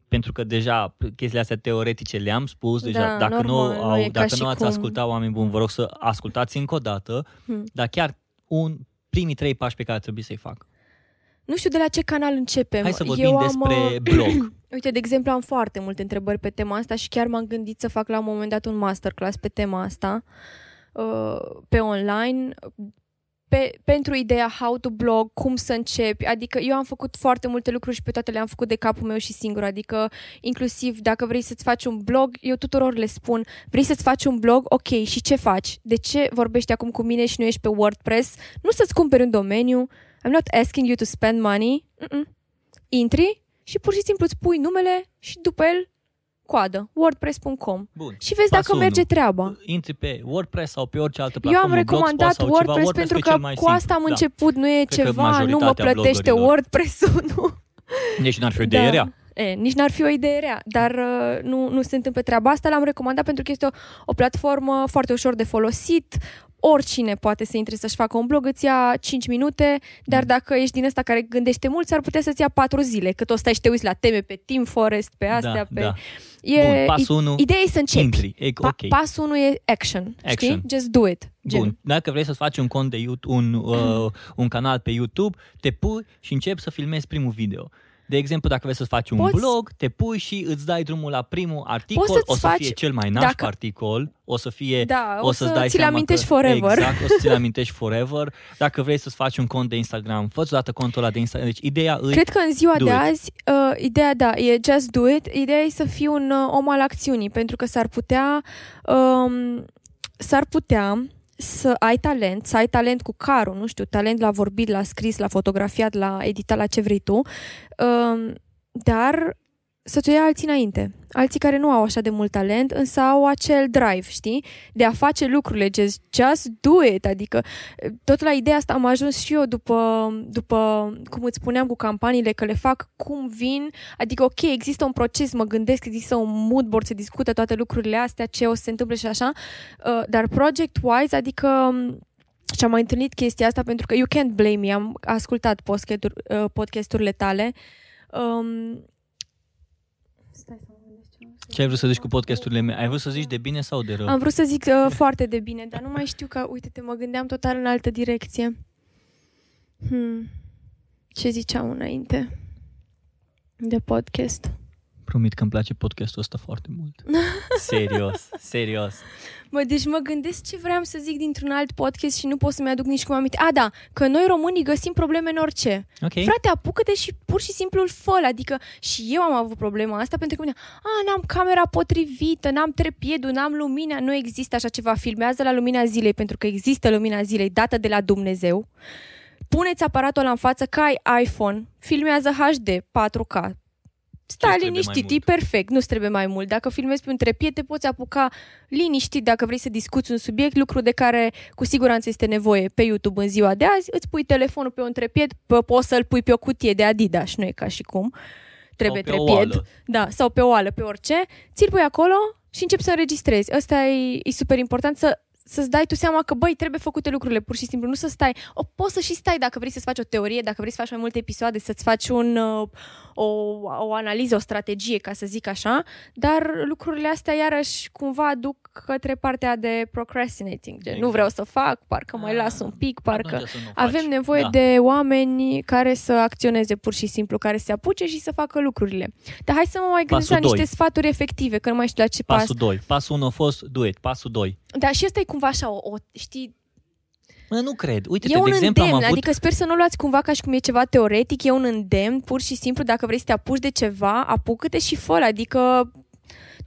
pentru că deja chestiile astea teoretice le-am spus, deja Da, dacă, normal, nu, nu au, e ca dacă și nu ați cum- ascultat oameni buni, vă rog să ascultați încă o dată, Hmm. dar chiar un, primii trei pași pe care trebuie să-i fac. Nu știu de la ce canal începem. Hai să vorbim Eu am, despre uh, blog. Uite, de exemplu, am foarte multe întrebări pe tema asta și chiar m-am gândit să fac la un moment dat un masterclass pe tema asta uh, pe online pe, pentru ideea how to blog, cum să începi, adică eu am făcut foarte multe lucruri și pe toate le-am făcut de capul meu și singur, adică inclusiv dacă vrei să-ți faci un blog, eu tuturor le spun, vrei să-ți faci un blog, ok, și ce faci? De ce vorbești acum cu mine și nu ești pe WordPress? Nu să-ți cumperi un domeniu, I'm not asking you to spend money, Mm-mm. intri și pur și simplu îți pui numele și după el coadă, wordpress.com Bun. și vezi Pasul dacă merge unu. treabă. Intri pe WordPress sau pe orice altă Eu platformă, am recomandat Blogspot sau WordPress, ceva. pentru e că cel mai cu asta am simplu. început, nu e Cred că ceva, nu mă majoritatea plătește bloggerilor. WordPress-ul, nu. Da. Nici n-ar fi o idee rea. E, nici n-ar fi o idee rea, dar uh, nu, nu se întâmplă treaba asta. L-am recomandat pentru că este o, o platformă foarte ușor de folosit. Oricine poate să intre să-și facă un blog, îți ia 5 minute, dar dacă ești din ăsta care gândește mult, s-ar putea să-ți ia 4 zile, cât o stai și te uiți la teme pe Team Forest, pe astea, da, pe... da. E, Bun, pasul unu, Ideea e să începi. intri. E, Pa- ok. Pasul 1 e action, Action. știi? Just do it. Gen. Bun, dacă vrei să-ți faci un cont de YouTube, un, uh, un canal pe YouTube, te pui și începi să filmezi primul video. De exemplu, dacă vrei să faci un Poți- blog, te pui și îți dai drumul la primul articol, Poți să-ți o să faci- fie cel mai nașpa dacă- articol, o să fie Da, o, o să-ți să dai ți le seama amintești că, forever. Exact, o să ți le amintești forever. Dacă vrei să-ți faci un cont de Instagram, fă-ți odată contul ăla de Instagram. Deci ideea îi... Cred că în ziua do de it. azi, uh, ideea, da, e just do it. Ideea e să fii un uh, om al acțiunii, pentru că s-ar putea, um, s-ar putea să ai talent, să ai talent cu carul, nu știu, talent la vorbit, la scris, la fotografiat, la editat, la ce vrei tu, um, dar să-ți o ia alții înainte. Alții care nu au așa de mult talent, însă au acel drive, știi? De a face lucrurile, just, just do it. Adică tot la ideea asta am ajuns și eu după, după, cum îți spuneam, cu campaniile, că le fac cum vin. Adică, ok, există un proces, mă gândesc, există un mood board, se discută toate lucrurile astea, ce o să se întâmple și așa, uh, dar project-wise, adică și am mai întâlnit chestia asta pentru că you can't blame me, am ascultat uh, podcasturile tale. Um, ce ai vrut să zici cu podcasturile mele? Ai vrut să zici de bine sau de rău? Am vrut să zic uh, foarte de bine, dar nu mai știu că, uite-te, mă gândeam total în altă direcție. Hmm. Ce ziceam înainte de podcast? Promit că îmi place podcastul ăsta foarte mult. serios, serios. Mă, deci mă gândesc ce vreau să zic dintr-un alt podcast și nu pot să-mi aduc nici cum aminte. A, da, că noi românii găsim probleme în orice. Okay. Frate, apucă-te și pur și simplu îl fă adică și eu am avut problema asta pentru că mine, a, n-am camera potrivită, n-am trepiedul, n-am lumina, nu există așa ceva. Filmează la lumina zilei pentru că există lumina zilei dată de la Dumnezeu. Puneți aparatul ăla în față ca ai iPhone, filmează HD, 4K, Stai liniștit, e perfect, nu trebuie mai mult. Dacă filmezi pe un trepie, te poți apuca liniștit dacă vrei să discuți un subiect, lucru de care cu siguranță este nevoie pe YouTube în ziua de azi. Îți pui telefonul pe un trepied, poți să-l pui pe o cutie de Adidas, nu e ca și cum. Trebuie sau trepied. Da, sau pe o oală, pe orice. Ți-l pui acolo și începi să înregistrezi. Asta e, e super important să să-ți dai tu seama că, băi, trebuie făcute lucrurile pur și simplu, nu să stai. O, poți să și stai dacă vrei să-ți faci o teorie, dacă vrei să faci mai multe episoade, să-ți faci un, uh, o, o analiză, o strategie, ca să zic așa, dar lucrurile astea iarăși cumva duc către partea de procrastinating, de exact. nu vreau să fac, parcă mai ah, las un pic, parcă avem nevoie da. de oameni care să acționeze pur și simplu, care să se apuce și să facă lucrurile. Dar hai să mă mai gândesc la niște sfaturi efective, că nu mai știu la ce pas. Pasul 2. Pasul 1 a fost do it. Pasul 2. Da, și ăsta e cumva așa, o, o știi, Mă, nu cred. Uite, e un de exemplu, îndemn, am avut... adică sper să nu luați cumva ca și cum e ceva teoretic, e un îndemn, pur și simplu, dacă vrei să te apuci de ceva, apucă-te și fă adică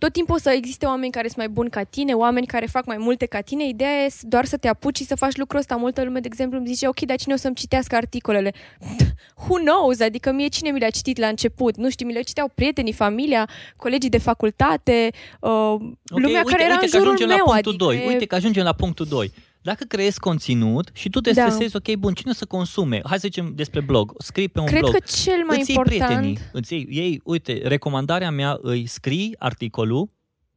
tot timpul o să existe oameni care sunt mai buni ca tine, oameni care fac mai multe ca tine. Ideea e doar să te apuci și să faci lucrul ăsta. Multă lume, de exemplu, îmi zice, ok, dar cine o să-mi citească articolele? Who knows? Adică mie cine mi le-a citit la început? Nu știu, mi le citeau prietenii, familia, colegii de facultate, uh, okay, lumea uite, care era uite în jurul că meu. La punctul adică 2. Uite că ajungem la punctul 2 dacă creezi conținut și tu te da. stresezi, ok, bun, cine o să consume? Hai să zicem despre blog, scrii pe un Cred blog. Cred că cel mai îți important... Iei prietenii, îți iei, ei, uite, recomandarea mea, îi scrii articolul,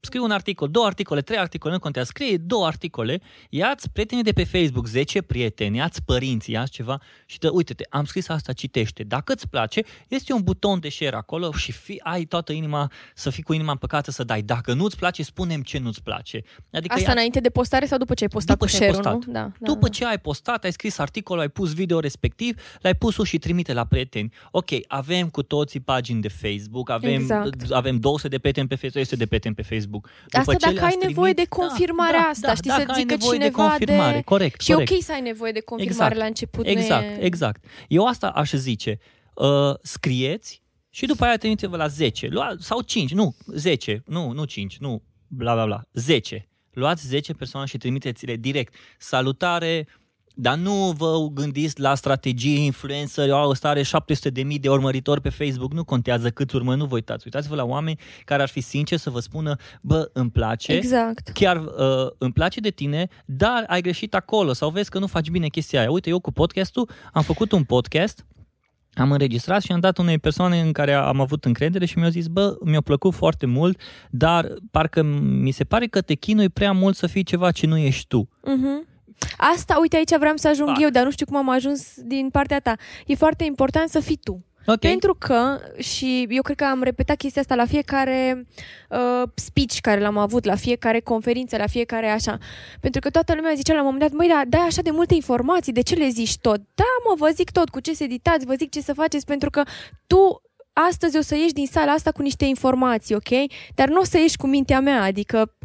scrii un articol, două articole, trei articole, nu contează, scrie două articole, ia-ți prietenii de pe Facebook, 10 prieteni, ia-ți părinți, ia ceva și te, uite-te, am scris asta, citește. Dacă îți place, este un buton de share acolo și fi, ai toată inima, să fii cu inima împăcată să dai. Dacă nu-ți place, spunem ce nu-ți place. Adică asta ia... înainte de postare sau după ce ai postat după cu share postat. nu? Da, da, după da. ce ai postat, ai scris articolul, ai pus video respectiv, l-ai pus și trimite la prieteni. Ok, avem cu toții pagini de Facebook, avem, exact. avem 200 de prieteni pe Facebook, 100 de prieteni pe Facebook. După asta ce dacă ai nevoie de confirmarea da, asta, da, știi, da, să zică cineva de... confirmare, corect, Și corect. e ok să ai nevoie de confirmare exact, la început. Exact, e... exact. Eu asta aș zice. Uh, scrieți și după aia trimiteți-vă la 10 lua, sau 5, nu, 10, nu, nu 5, nu, bla bla bla, 10. Luați 10 persoane și trimiteți-le direct. Salutare, dar nu vă gândiți la strategie influencer, au ăsta are 700 de mii de urmăritori pe Facebook, nu contează cât urmă, nu vă uitați. Uitați-vă la oameni care ar fi sinceri să vă spună, bă, îmi place, exact. chiar uh, îmi place de tine, dar ai greșit acolo sau vezi că nu faci bine chestia aia. Uite, eu cu podcastul am făcut un podcast am înregistrat și am dat unei persoane în care am avut încredere și mi-a zis, bă, mi-a plăcut foarte mult, dar parcă mi se pare că te chinui prea mult să fii ceva ce nu ești tu. Uh-huh. Asta, uite, aici vreau să ajung Fac. eu, dar nu știu cum am ajuns din partea ta. E foarte important să fii tu. Okay. Pentru că, și eu cred că am repetat chestia asta la fiecare uh, speech care l-am avut, la fiecare conferință, la fiecare așa. Pentru că toată lumea zicea la un moment dat, măi, da, dai așa de multe informații, de ce le zici tot? Da, mă, vă zic tot, cu ce să editați, vă zic ce să faceți, pentru că tu astăzi o să ieși din sala asta cu niște informații, ok? Dar nu o să ieși cu mintea mea, adică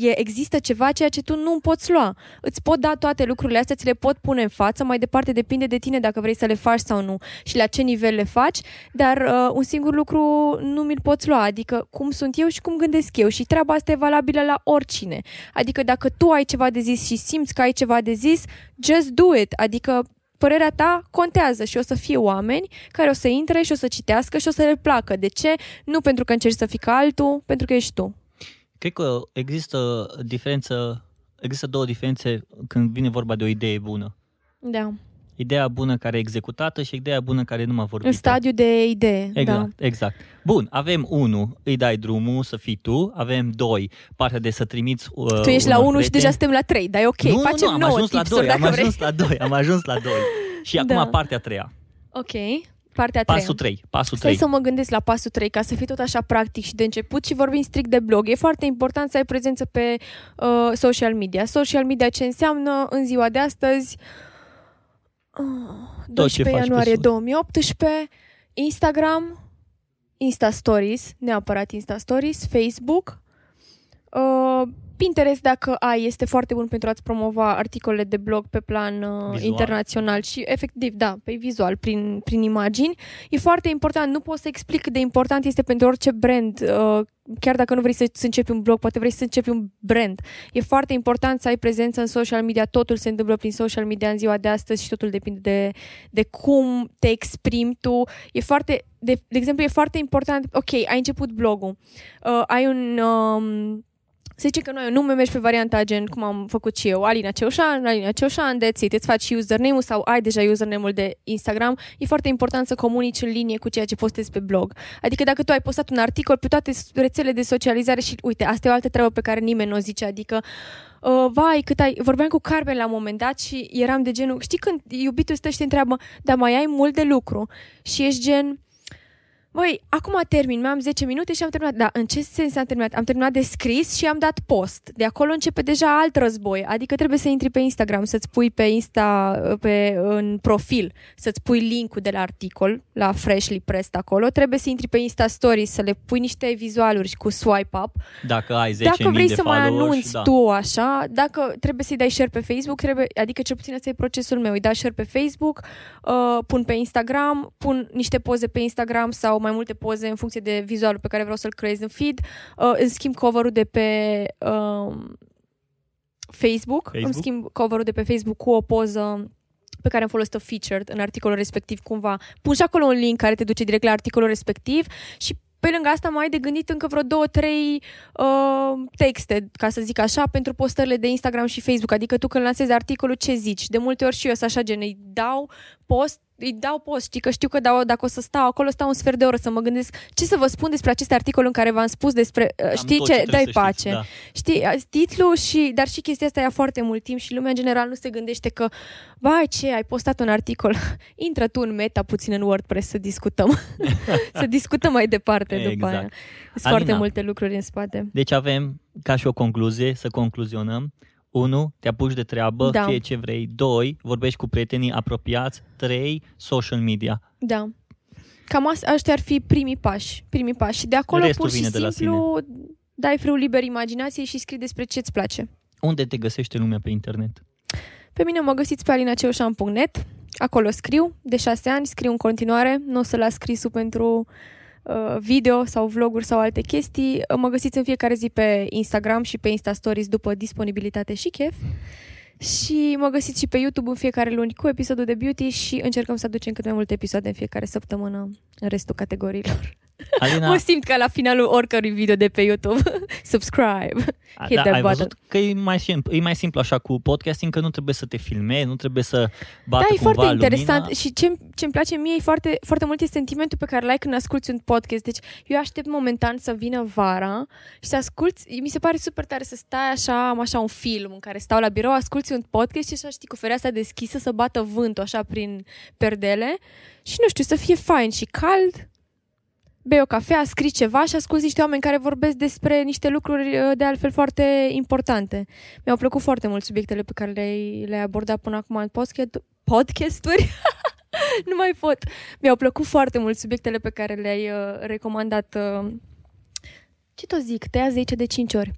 e, există ceva ceea ce tu nu poți lua. Îți pot da toate lucrurile astea, ți le pot pune în față, mai departe depinde de tine dacă vrei să le faci sau nu și la ce nivel le faci, dar uh, un singur lucru nu mi-l poți lua, adică cum sunt eu și cum gândesc eu și treaba asta e valabilă la oricine. Adică dacă tu ai ceva de zis și simți că ai ceva de zis, just do it, adică părerea ta contează și o să fie oameni care o să intre și o să citească și o să le placă. De ce? Nu pentru că încerci să fii ca altul, pentru că ești tu. Cred că există diferență, există două diferențe când vine vorba de o idee bună. Da. Ideea bună care e executată și ideea bună care nu m-a vorbit. În stadiu de idee. Exact, Da. exact. Bun, avem unu, îi dai drumul să fii tu, avem doi, partea de să trimiți uh, Tu ești la unor 1 și prieteni. deja suntem la 3, dar e ok. nu, Facem nu, am 9 ajuns la tipsuri doi, am dacă vrei. ajuns la doi, am ajuns la doi. Și acum Da. partea a treia. Ok. Partea a treia. Pasul 3, pasul Stai 3. să mă gândesc la pasul 3, ca să fii tot așa practic și de început și vorbim strict de blog. E foarte important să ai prezență pe uh, social media. Social media ce înseamnă în ziua de astăzi uh, 12 faci pe ianuarie sus. 2018, Instagram, Insta Stories, neapărat Insta Stories, Facebook, uh, Pinterest, dacă ai, este foarte bun pentru a-ți promova articolele de blog pe plan uh, Vizual. internațional și efectiv, da, pe vizual, prin, prin imagini. E foarte important, nu pot să explic cât de important este pentru orice brand, uh, chiar dacă nu vrei să, să începi un blog, poate vrei să începi un brand. E foarte important să ai prezență în social media, totul se întâmplă prin social media în ziua de astăzi și totul depinde de, de cum te exprimi tu. E foarte, de, de exemplu, e foarte important, ok, ai început blogul, uh, ai un... Um, să zicem că noi nu mergi pe varianta gen cum am făcut și eu, Alina Ceușan, Alina Ceușan, that's it, îți faci username-ul sau ai deja username-ul de Instagram, e foarte important să comunici în linie cu ceea ce postezi pe blog. Adică dacă tu ai postat un articol pe toate rețelele de socializare și uite, asta e o altă treabă pe care nimeni nu o zice, adică Uh, vai, cât ai... Vorbeam cu Carmen la un moment dat și eram de genul... Știi când iubitul stă și te întreabă, dar mai ai mult de lucru? Și ești gen... Băi, acum termin, mai am 10 minute și am terminat. Da, în ce sens am terminat? Am terminat de scris și am dat post. De acolo începe deja alt război. Adică trebuie să intri pe Instagram, să-ți pui pe Insta, pe, în profil, să-ți pui linkul de la articol, la Freshly Pressed acolo. Trebuie să intri pe Insta Stories, să le pui niște vizualuri cu swipe up. Dacă ai 10.000 Dacă vrei de să mai followers, anunți da. tu așa, dacă trebuie să-i dai share pe Facebook, trebuie, adică cel puțin ăsta e procesul meu, îi dai share pe Facebook, uh, pun pe Instagram, pun niște poze pe Instagram sau mai multe poze în funcție de vizualul pe care vreau să-l creez în feed, uh, îmi schimb cover-ul de pe uh, Facebook, Facebook? îmi schimb cover-ul de pe Facebook cu o poză pe care am folosit-o featured în articolul respectiv cumva. Pun și acolo un link care te duce direct la articolul respectiv și pe lângă asta mai ai de gândit încă vreo două, trei uh, texte, ca să zic așa, pentru postările de Instagram și Facebook. Adică tu când lansezi articolul, ce zici? De multe ori și eu sunt așa gen, îi dau post, îi dau post, știi că știu că dau, dacă o să stau acolo, stau un sfert de oră să mă gândesc ce să vă spun despre acest articol în care v-am spus despre, uh, Cam știi tot ce, trebuie dai să știți, pace. da. Știi, titlul și, dar și chestia asta ia foarte mult timp și lumea în general nu se gândește că, vai ce, ai postat un articol, intră tu în meta puțin în WordPress să discutăm, să discutăm mai departe după Exact. aia. Sunt Alina. foarte multe lucruri în spate. Deci avem, ca și o concluzie, să concluzionăm. 1. Te apuci de treabă, Da. fie ce vrei. 2. Vorbești cu prietenii apropiați. 3. Social media. Da. Cam asta, ăștia ar fi primii pași, primii pași. Și de acolo Restul pur și vine de la simplu dai frâu liber imaginației și scrii despre ce-ți place. Unde te găsește lumea pe internet? Pe mine mă găsiți pe alinaceușan.net, acolo scriu, de șase ani, scriu în continuare, nu o să las scrisul pentru uh, video sau vloguri sau alte chestii. Mă găsiți în fiecare zi pe Instagram și pe Insta Stories după disponibilitate și chef. Și mă găsiți și pe YouTube în fiecare luni cu episodul de beauty și încercăm să aducem cât mai multe episoade în fiecare săptămână în restul categoriilor. Alina, Mă simt ca la finalul oricărui video de pe YouTube. Subscribe. a- hit da, that ai button. văzut că e mai, simplu, e mai simplu așa cu podcasting, că nu trebuie să te filmezi, nu trebuie să bată Da, e cumva foarte interesant lumina. și ce îmi place mie e foarte, foarte mult e sentimentul pe care l-ai când asculti un podcast. Deci eu aștept momentan să vină vara și să asculti, mi se pare super tare să stai așa, am așa un film în care stau la birou, asculti un podcast și așa știi cu fereastra deschisă să bată vântul așa prin perdele și nu știu, să fie fain și cald, bei o cafea, scrii ceva și asculti niște oameni care vorbesc despre niște lucruri uh, de altfel foarte importante. Mi-au plăcut foarte mult subiectele pe care le-ai, le-ai abordat până acum în podcast, podcasturi. nu mai pot. Mi-au plăcut foarte mult subiectele pe care le-ai uh, recomandat. Uh, ce tot zic? Tăiază aici de 5 ori.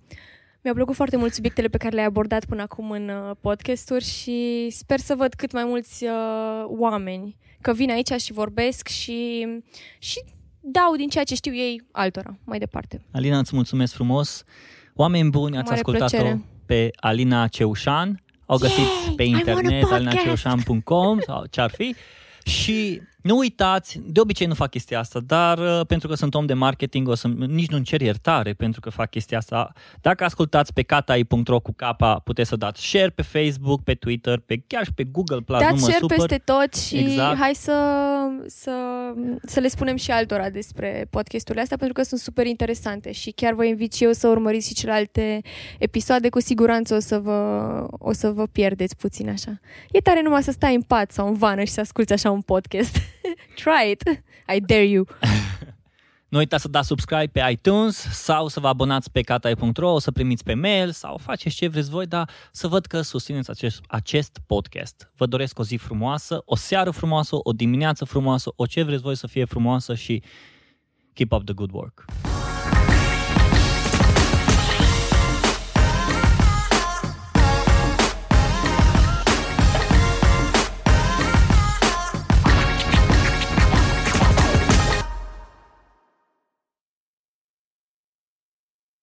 Mi-au plăcut foarte mult subiectele pe care le-ai abordat până acum în uh, podcasturi și sper să văd cât mai mulți uh, oameni că vin aici și vorbesc și, și dau din ceea ce știu ei altora mai departe. Alina, îți mulțumesc frumos. Oameni buni, ați Mare ascultat-o plăcere. pe Alina Ceușan. o găsiți Yay! pe I'm on a internet, podcast! alinaceușan.com sau ce-ar fi. Și nu uitați, de obicei nu fac chestia asta, dar uh, pentru că sunt om de marketing, o să nici nu-mi cer iertare pentru că fac chestia asta. Dacă ascultați pe katai.ro cu capa, puteți să dați share pe Facebook, pe Twitter, pe chiar și pe Google Plus, nu Dați mă share supăr. peste tot și Exact. hai să, să, să le spunem și altora despre podcasturile astea pentru că sunt super interesante și chiar vă invit și eu să urmăriți și celelalte episoade. Cu siguranță o să vă, o să vă pierdeți puțin așa. E tare numai să stai în pat sau în vană și să asculti așa un podcast. Try it! I dare you! Nu uitați să dați subscribe pe iTunes sau să vă abonați pe katai.ro, o să primiți pe mail sau faceți ce vreți voi, dar să văd că susțineți acest, acest podcast. Vă doresc o zi frumoasă, o seară frumoasă, o dimineață frumoasă, o ce vreți voi să fie frumoasă și keep up the good work.